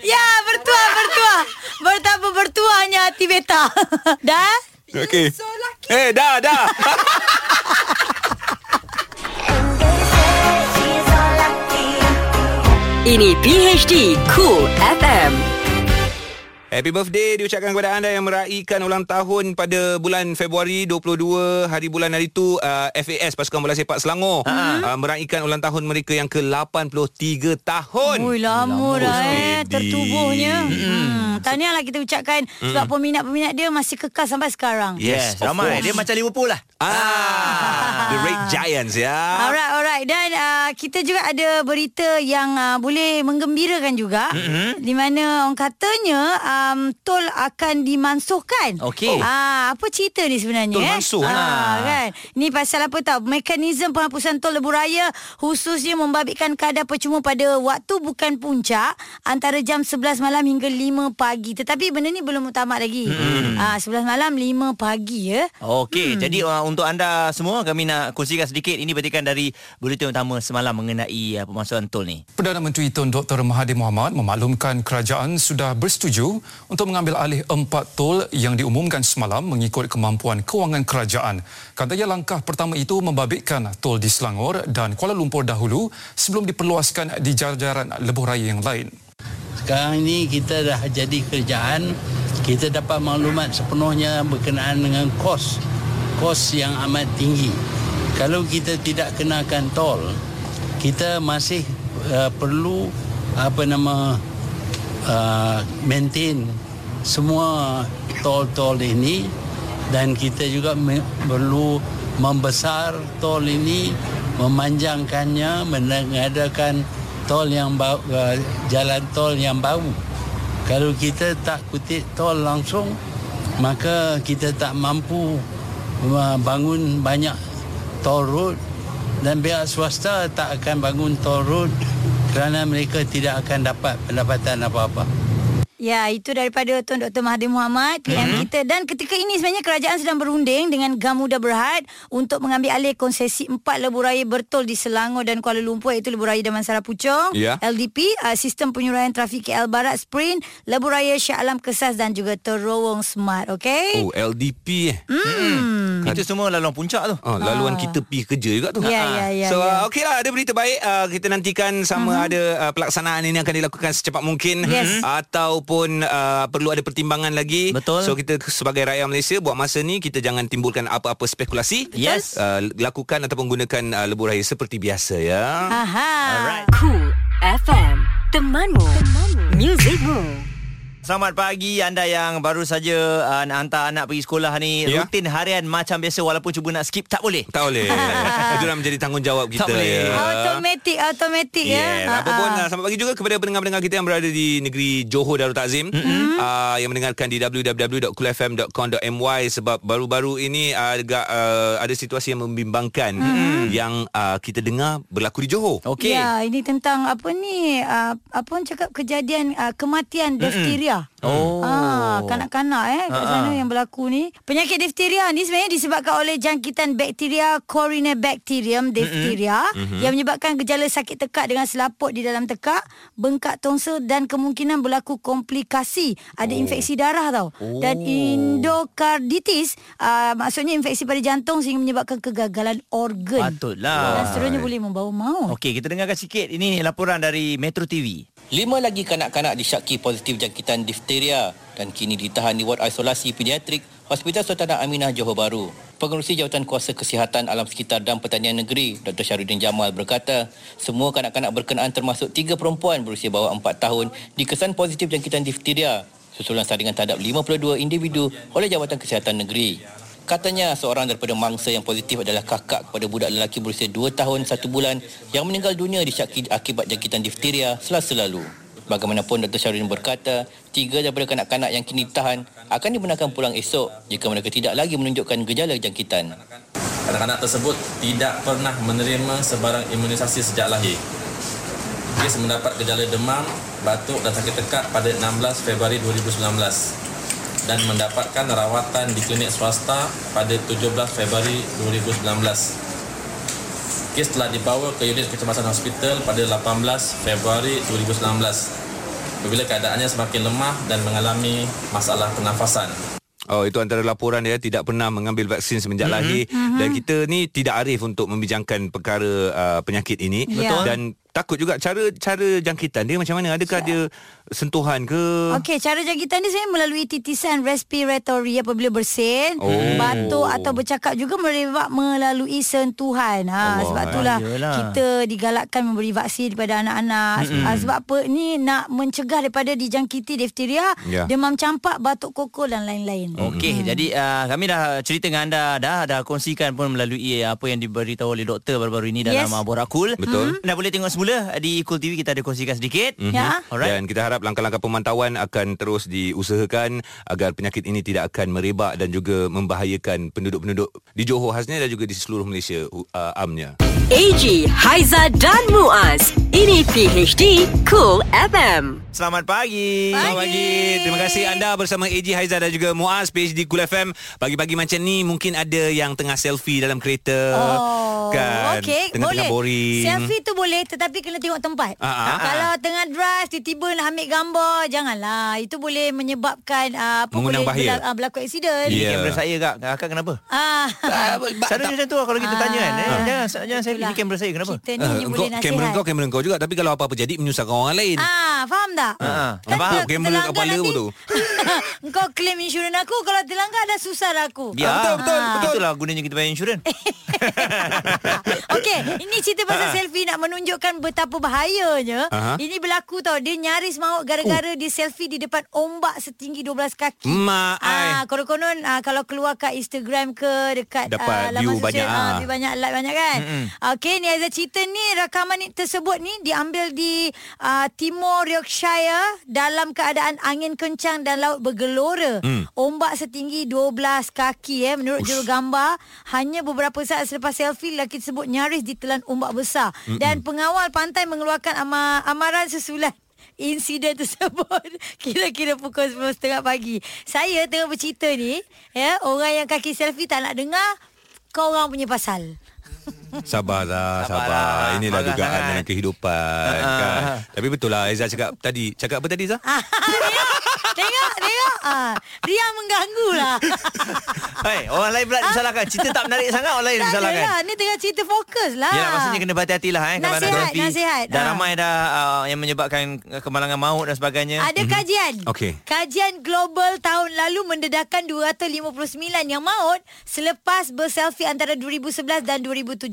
Speaker 4: ya, bertua, bertua. Betapa bertuanya hati beta. Dah?
Speaker 3: Okey. Eh, dah, dah.
Speaker 1: Ini PHD Cool FM.
Speaker 3: Happy birthday diucapkan kepada anda yang meraihkan ulang tahun pada bulan Februari 22 hari bulan hari itu uh, FAS Pasukan Bola Sepak Selangor uh, meraihkan ulang tahun mereka yang ke-83 tahun.
Speaker 4: Ui, lama dah eh. Tertubuhnya. Hmm. Tahniahlah kita ucapkan sebab peminat-peminat dia masih kekal sampai sekarang.
Speaker 2: Yes, ramai. Dia macam Liverpool lah.
Speaker 3: Ah, The Red Giants ya.
Speaker 4: Alright, alright. Dan uh, kita juga ada berita yang uh, boleh menggembirakan juga. Mm-hmm. Di mana orang katanya um, tol akan dimansuhkan.
Speaker 2: Okey.
Speaker 4: Ah, apa cerita ni sebenarnya?
Speaker 3: Tol
Speaker 4: eh?
Speaker 3: mansuh,
Speaker 4: Ah,
Speaker 3: lah.
Speaker 4: kan. Ni pasal apa tahu? Mekanisme penghapusan tol lebuh raya khususnya membabitkan kadar percuma pada waktu bukan puncak antara jam 11 malam hingga 5 pagi. Tetapi benda ni belum tamat lagi. Mm. Ah, 11 malam 5 pagi ya.
Speaker 2: Okey, hmm. jadi uh, untuk anda semua kami nak kongsikan sedikit ini petikan dari berita utama semalam mengenai uh, pemasukan tol ni.
Speaker 9: Perdana Menteri Tun Dr. Mahathir Mohamad memaklumkan kerajaan sudah bersetuju untuk mengambil alih empat tol yang diumumkan semalam mengikut kemampuan kewangan kerajaan. Katanya langkah pertama itu membabitkan tol di Selangor dan Kuala Lumpur dahulu sebelum diperluaskan di jajaran lebuh raya yang lain.
Speaker 10: Sekarang ini kita dah jadi kerjaan, kita dapat maklumat sepenuhnya berkenaan dengan kos. Kos yang amat tinggi. Kalau kita tidak kenakan tol, kita masih uh, perlu apa nama uh, maintain semua tol-tol ini dan kita juga me- perlu membesar tol ini, memanjangkannya, mengadakan tol yang baru, uh, jalan tol yang baru. Kalau kita tak kutip tol langsung, maka kita tak mampu bangun banyak tol road dan pihak swasta tak akan bangun tol road kerana mereka tidak akan dapat pendapatan apa-apa.
Speaker 4: Ya, itu daripada Tuan Dr. Mahathir Mohamad, PM mm-hmm. kita. Dan ketika ini sebenarnya kerajaan sedang berunding dengan Gamuda Berhad untuk mengambil alih konsesi empat lebuh raya bertol di Selangor dan Kuala Lumpur iaitu lebuh raya Damansara Puchong,
Speaker 3: Ya.
Speaker 4: LDP, uh, sistem penyuraian trafik KL Barat, Sprint, lebuh raya Shah Alam Kesas dan juga Terowong Smart. Okey?
Speaker 3: Oh, LDP eh.
Speaker 4: Hmm.
Speaker 2: Itu semua laluan puncak tu.
Speaker 3: Oh, laluan kita pergi kerja juga tu.
Speaker 4: Ya, ya, ya,
Speaker 3: so,
Speaker 4: ya.
Speaker 3: uh, okey lah ada berita baik. Uh, kita nantikan sama uh-huh. ada uh, pelaksanaan ini akan dilakukan secepat mungkin
Speaker 4: Yes.
Speaker 3: Ataupun uh, perlu ada pertimbangan lagi.
Speaker 2: Betul.
Speaker 3: So kita sebagai rakyat Malaysia buat masa ni kita jangan timbulkan apa-apa spekulasi.
Speaker 2: Yes.
Speaker 3: Uh, lakukan ataupun gunakan uh, lebuh raya seperti biasa ya.
Speaker 4: Aha.
Speaker 2: Alright.
Speaker 1: Cool FM Temanmu, Temanmu. Muzikmu
Speaker 2: Selamat pagi anda yang baru saja uh, nak hantar anak pergi sekolah ni.
Speaker 3: Ya.
Speaker 2: Rutin harian macam biasa walaupun cuba nak skip tak boleh.
Speaker 3: Tak boleh. Itu dah menjadi tanggungjawab kita.
Speaker 2: Tak boleh.
Speaker 3: Ya.
Speaker 4: Automatik, automatik
Speaker 3: Yeah.
Speaker 4: ya.
Speaker 3: Apa pun
Speaker 4: Ah, ah.
Speaker 3: uh, selamat pagi juga kepada pendengar-pendengar kita yang berada di negeri Johor Darul Takzim mm-hmm. uh, yang mendengarkan di www.coolfm.com.my sebab baru-baru ini uh, agak uh, ada situasi yang membimbangkan mm-hmm. yang uh, kita dengar berlaku di Johor.
Speaker 2: Okey.
Speaker 4: Ya, ini tentang apa ni? Uh, apa orang cakap kejadian uh, kematian difteria.
Speaker 2: 야 Oh.
Speaker 4: Ah, kanak-kanak eh kat sana yang berlaku ni. Penyakit difteria ni sebenarnya disebabkan oleh jangkitan bakteria Corynebacterium diphtheria mm-hmm. yang menyebabkan gejala sakit tekak dengan selaput di dalam tekak, bengkak tonsil dan kemungkinan berlaku komplikasi. Ada oh. infeksi darah tau. Oh. Dan endokarditis uh, maksudnya infeksi pada jantung sehingga menyebabkan kegagalan organ.
Speaker 2: Patutlah.
Speaker 4: Dan seterusnya boleh membawa maut.
Speaker 2: Okey, kita dengarkan sikit ini laporan dari Metro TV.
Speaker 11: Lima lagi kanak-kanak disyaki positif jangkitan difteria dan kini ditahan di ward isolasi pediatrik Hospital Sultanah Aminah Johor Bahru. Pengerusi Jawatan Kuasa Kesihatan Alam Sekitar dan Pertanian Negeri, Dr. Syarudin Jamal berkata, semua kanak-kanak berkenaan termasuk tiga perempuan berusia bawah 4 tahun dikesan positif jangkitan difteria susulan saringan terhadap 52 individu oleh Jabatan Kesihatan Negeri. Katanya seorang daripada mangsa yang positif adalah kakak kepada budak lelaki berusia 2 tahun 1 bulan yang meninggal dunia disyaki akibat jangkitan difteria selasa lalu. Bagaimanapun Dr. Syarudin berkata, tiga daripada kanak-kanak yang kini ditahan akan dibenarkan pulang esok jika mereka tidak lagi menunjukkan gejala jangkitan.
Speaker 12: Kanak-kanak tersebut tidak pernah menerima sebarang imunisasi sejak lahir. Kes mendapat gejala demam, batuk dan sakit tekak pada 16 Februari 2019 dan mendapatkan rawatan di klinik swasta pada 17 Februari 2019. Kes telah dibawa ke unit kecemasan hospital pada 18 Februari 2019 apabila keadaannya semakin lemah dan mengalami masalah pernafasan.
Speaker 3: Oh itu antara laporan dia tidak pernah mengambil vaksin semenjak mm-hmm. lahir mm-hmm. dan kita ni tidak arif untuk membincangkan perkara uh, penyakit ini
Speaker 4: Betul.
Speaker 3: dan takut juga cara cara jangkitan dia macam mana adakah dia sentuhan ke
Speaker 4: Okey, cara jangkitan ni sebenarnya melalui titisan respiratory apabila bersin,
Speaker 3: Oh.
Speaker 4: batuk atau bercakap juga merebak melalui sentuhan. Ha,
Speaker 3: Allah.
Speaker 4: sebab itulah
Speaker 2: Yalah.
Speaker 4: kita digalakkan memberi vaksin kepada anak-anak.
Speaker 2: Mm-mm.
Speaker 4: Ha, sebab apa? Ni nak mencegah daripada dijangkiti difteria,
Speaker 3: Ya.
Speaker 4: demam campak, batuk kokol dan lain-lain.
Speaker 2: Okey, hmm. jadi uh, kami dah cerita dengan anda dah dah kongsikan pun melalui uh, apa yang diberitahu oleh doktor baru-baru ini dalam
Speaker 4: Yes.
Speaker 2: Borak Cool.
Speaker 3: Betul.
Speaker 2: Anda boleh tengok semula di Cool TV kita ada kongsikan sedikit.
Speaker 3: Mhm.
Speaker 4: Ya.
Speaker 2: Alright.
Speaker 3: Dan kita harap langkah-langkah pemantauan akan terus diusahakan agar penyakit ini tidak akan merebak dan juga membahayakan penduduk-penduduk di Johor khasnya dan juga di seluruh Malaysia uh, amnya.
Speaker 1: AG, Haiza dan Muaz Ini PHD Cool FM
Speaker 2: Selamat pagi.
Speaker 3: Selamat pagi. Terima kasih anda bersama AG Haiza dan juga Muaz PhD Cool FM. Pagi-pagi macam ni mungkin ada yang tengah selfie dalam kereta.
Speaker 4: Oh,
Speaker 3: kan.
Speaker 4: okey,
Speaker 3: Tengah-tengah
Speaker 4: boleh.
Speaker 3: boring.
Speaker 4: Selfie tu boleh tetapi kena tengok tempat.
Speaker 3: Ah, ah.
Speaker 4: Kalau tengah drive tiba-tiba nak ambil gambar, janganlah. Itu boleh menyebabkan uh, apa
Speaker 3: Mengundang
Speaker 4: boleh
Speaker 3: bahaya.
Speaker 4: berla- uh, berlaku aksiden.
Speaker 2: Ini
Speaker 3: Ya.
Speaker 2: kamera saya kak. Kakak kenapa?
Speaker 4: Ah.
Speaker 2: Selalu macam tu kalau kita tanya kan. Eh, jangan jangan saya
Speaker 4: Itulah.
Speaker 2: Ini kamera saya kenapa?
Speaker 4: Kita ni
Speaker 3: Uh,
Speaker 4: boleh nasihat.
Speaker 3: kamera kau kamera kau juga tapi kalau apa-apa jadi menyusahkan orang lain.
Speaker 4: Ah, faham tak?
Speaker 2: Ha, ha.
Speaker 4: Kan
Speaker 3: Nampak
Speaker 4: ter-
Speaker 3: kamera
Speaker 4: terlanggar
Speaker 3: kepala tu.
Speaker 4: Engkau claim insurans aku kalau terlanggar dah susah lah aku.
Speaker 2: Biar.
Speaker 3: betul, betul,
Speaker 2: Ah.
Speaker 3: betul.
Speaker 2: Itulah gunanya kita bayar insurans.
Speaker 4: Okey, ini cerita pasal selfie nak menunjukkan betapa bahayanya.
Speaker 3: Aha.
Speaker 4: Ini berlaku tau. Dia nyaris maut gara-gara dia selfie di depan ombak setinggi 12 kaki.
Speaker 3: Mak.
Speaker 4: Ah, konon-konon ah, kalau keluar kat Instagram ke dekat
Speaker 3: Dapat
Speaker 4: ah, laman
Speaker 3: view
Speaker 4: sosial,
Speaker 3: banyak,
Speaker 4: ah,
Speaker 3: ah.
Speaker 4: view banyak like banyak kan. Okey, ni Aizah cerita ni rakaman ni tersebut ni diambil di ah, Timor Yorkshire dalam keadaan angin kencang dan laut bergelora.
Speaker 3: Hmm.
Speaker 4: Ombak setinggi 12 kaki eh menurut juru gambar hanya beberapa saat selepas selfie lelaki tersebut nyaris ditelan ombak besar dan pengawal pantai mengeluarkan ama, amaran susulan insiden tersebut kira-kira pukul 10.30 pagi. Saya tengah bercerita ni, ya, orang yang kaki selfie tak nak dengar, kau orang punya pasal.
Speaker 3: Sabarlah,
Speaker 2: Sabarlah.
Speaker 3: sabar. Inilah
Speaker 2: Marah
Speaker 3: dugaan
Speaker 2: sangat.
Speaker 3: dalam kehidupan kan. Tapi betul lah Aizah cakap tadi. Cakap apa tadi Aizah?
Speaker 4: Ah, tengok, tengok, tengok. Ah, dia mengganggu lah.
Speaker 2: Hai, orang lain pula disalahkan. Cerita tak menarik sangat orang lain
Speaker 4: tak
Speaker 2: disalahkan.
Speaker 4: adalah, ni tengah cerita fokus lah.
Speaker 2: Ya, maksudnya kena berhati-hatilah eh kalau
Speaker 4: Nasihat, nasihat.
Speaker 2: Dah
Speaker 4: Ah.
Speaker 2: ramai dah uh, yang menyebabkan kemalangan maut dan sebagainya.
Speaker 4: Ada kajian.
Speaker 3: Okey.
Speaker 4: Kajian global tahun lalu mendedahkan 259 yang maut selepas berselfie antara 2011 dan 2017.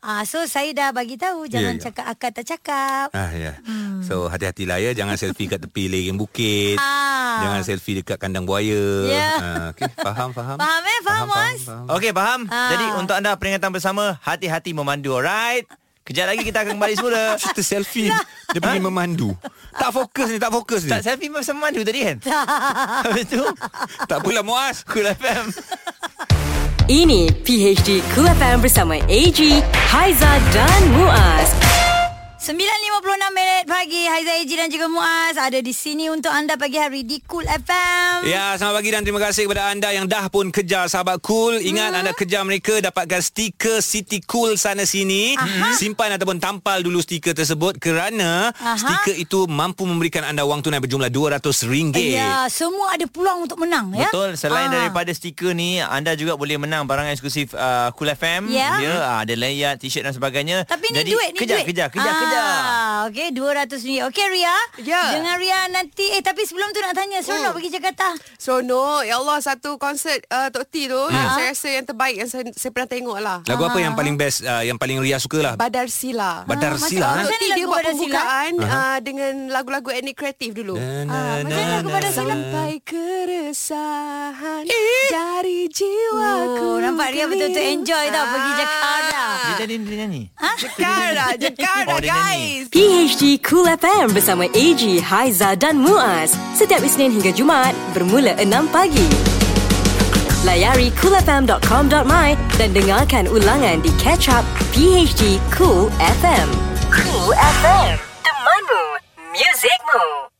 Speaker 4: Ah so saya dah bagi tahu jangan
Speaker 3: Ya, ya.
Speaker 4: cakap akal tak cakap.
Speaker 3: Ah ya. Hmm. So hati-hatilah ya jangan selfie kat tepi lereng bukit.
Speaker 4: Ah.
Speaker 3: Jangan selfie dekat kandang buaya.
Speaker 4: Ya.
Speaker 3: Ah, okey, faham faham.
Speaker 4: Faham eh? Faham, Mas?
Speaker 2: Okey, faham.
Speaker 4: Ah.
Speaker 2: Jadi untuk anda peringatan bersama, hati-hati memandu, alright? Kejap lagi kita akan kembali semula.
Speaker 3: Cerita selfie Dia pergi memandu Tak fokus ni Tak fokus ni
Speaker 2: tak selfie masa memandu tadi kan? Habis tu,
Speaker 3: Tak apalah muas
Speaker 2: Cool FM.
Speaker 1: Ini PHD Cool FM bersama AG, Haiza dan Muaz.
Speaker 4: 9.56 minit pagi Haiza Eji dan juga Muaz Ada di sini untuk anda pagi hari di Cool FM
Speaker 3: Ya, selamat pagi dan terima kasih kepada anda yang dah pun kejar sahabat cool. Ingat anda kejar mereka dapatkan stiker City Cool sana sini.
Speaker 4: Aha.
Speaker 3: Simpan ataupun tampal dulu stiker tersebut kerana
Speaker 4: Aha.
Speaker 3: stiker itu mampu memberikan anda wang tunai berjumlah RM200.
Speaker 4: Ya, semua ada peluang untuk menang ya.
Speaker 2: Betul, selain
Speaker 4: Ah.
Speaker 2: daripada stiker ni, anda juga boleh menang barang eksklusif uh, Cool FM.
Speaker 4: Ya.
Speaker 2: Ya, ah, ada layer, t-shirt dan sebagainya.
Speaker 4: Tapi ni
Speaker 2: Jadi,
Speaker 4: duit ni
Speaker 2: kejar,
Speaker 4: duit.
Speaker 2: Kejar, kejar,
Speaker 4: ah,
Speaker 2: kejar.
Speaker 4: Okey, 200 ringgit. Okey Ria.
Speaker 13: Ya.
Speaker 4: Dengan Ria nanti eh tapi sebelum tu nak tanya seronok
Speaker 13: Hmm.
Speaker 4: pergi Jakarta.
Speaker 13: Seronok Ya Allah Satu konsert uh, Tok T tu
Speaker 3: Hmm.
Speaker 13: yang Saya rasa yang terbaik Yang saya, saya pernah tengok lah
Speaker 3: Lagu apa yang paling best uh, yang paling Ria suka lah?
Speaker 13: Badar Sila
Speaker 3: Badar Sila.
Speaker 13: Tok
Speaker 4: Macam
Speaker 13: T dia
Speaker 4: lagu
Speaker 13: buat pembukaan uh, Dengan lagu-lagu etnik kreatif dulu
Speaker 3: Na, na,
Speaker 4: Ah, macam
Speaker 3: na,
Speaker 4: mana lagu Badar. Sila?
Speaker 13: Sampai keresahan Dari jiwaku
Speaker 4: Oh, nampak Ria betul-betul enjoy tau pergi Jakarta.
Speaker 2: Dia jadi dia nyanyi.
Speaker 13: Jakarta Jakarta
Speaker 2: Oh, dia
Speaker 1: PHD Cool FM bersama AG, Haiza dan Muaz. Setiap Isnin hingga Jumaat bermula 6 pagi. Layari coolfm.com.my dan dengarkan ulangan di Catch Up PHD Cool FM. Cool FM, temanmu, muzikmu.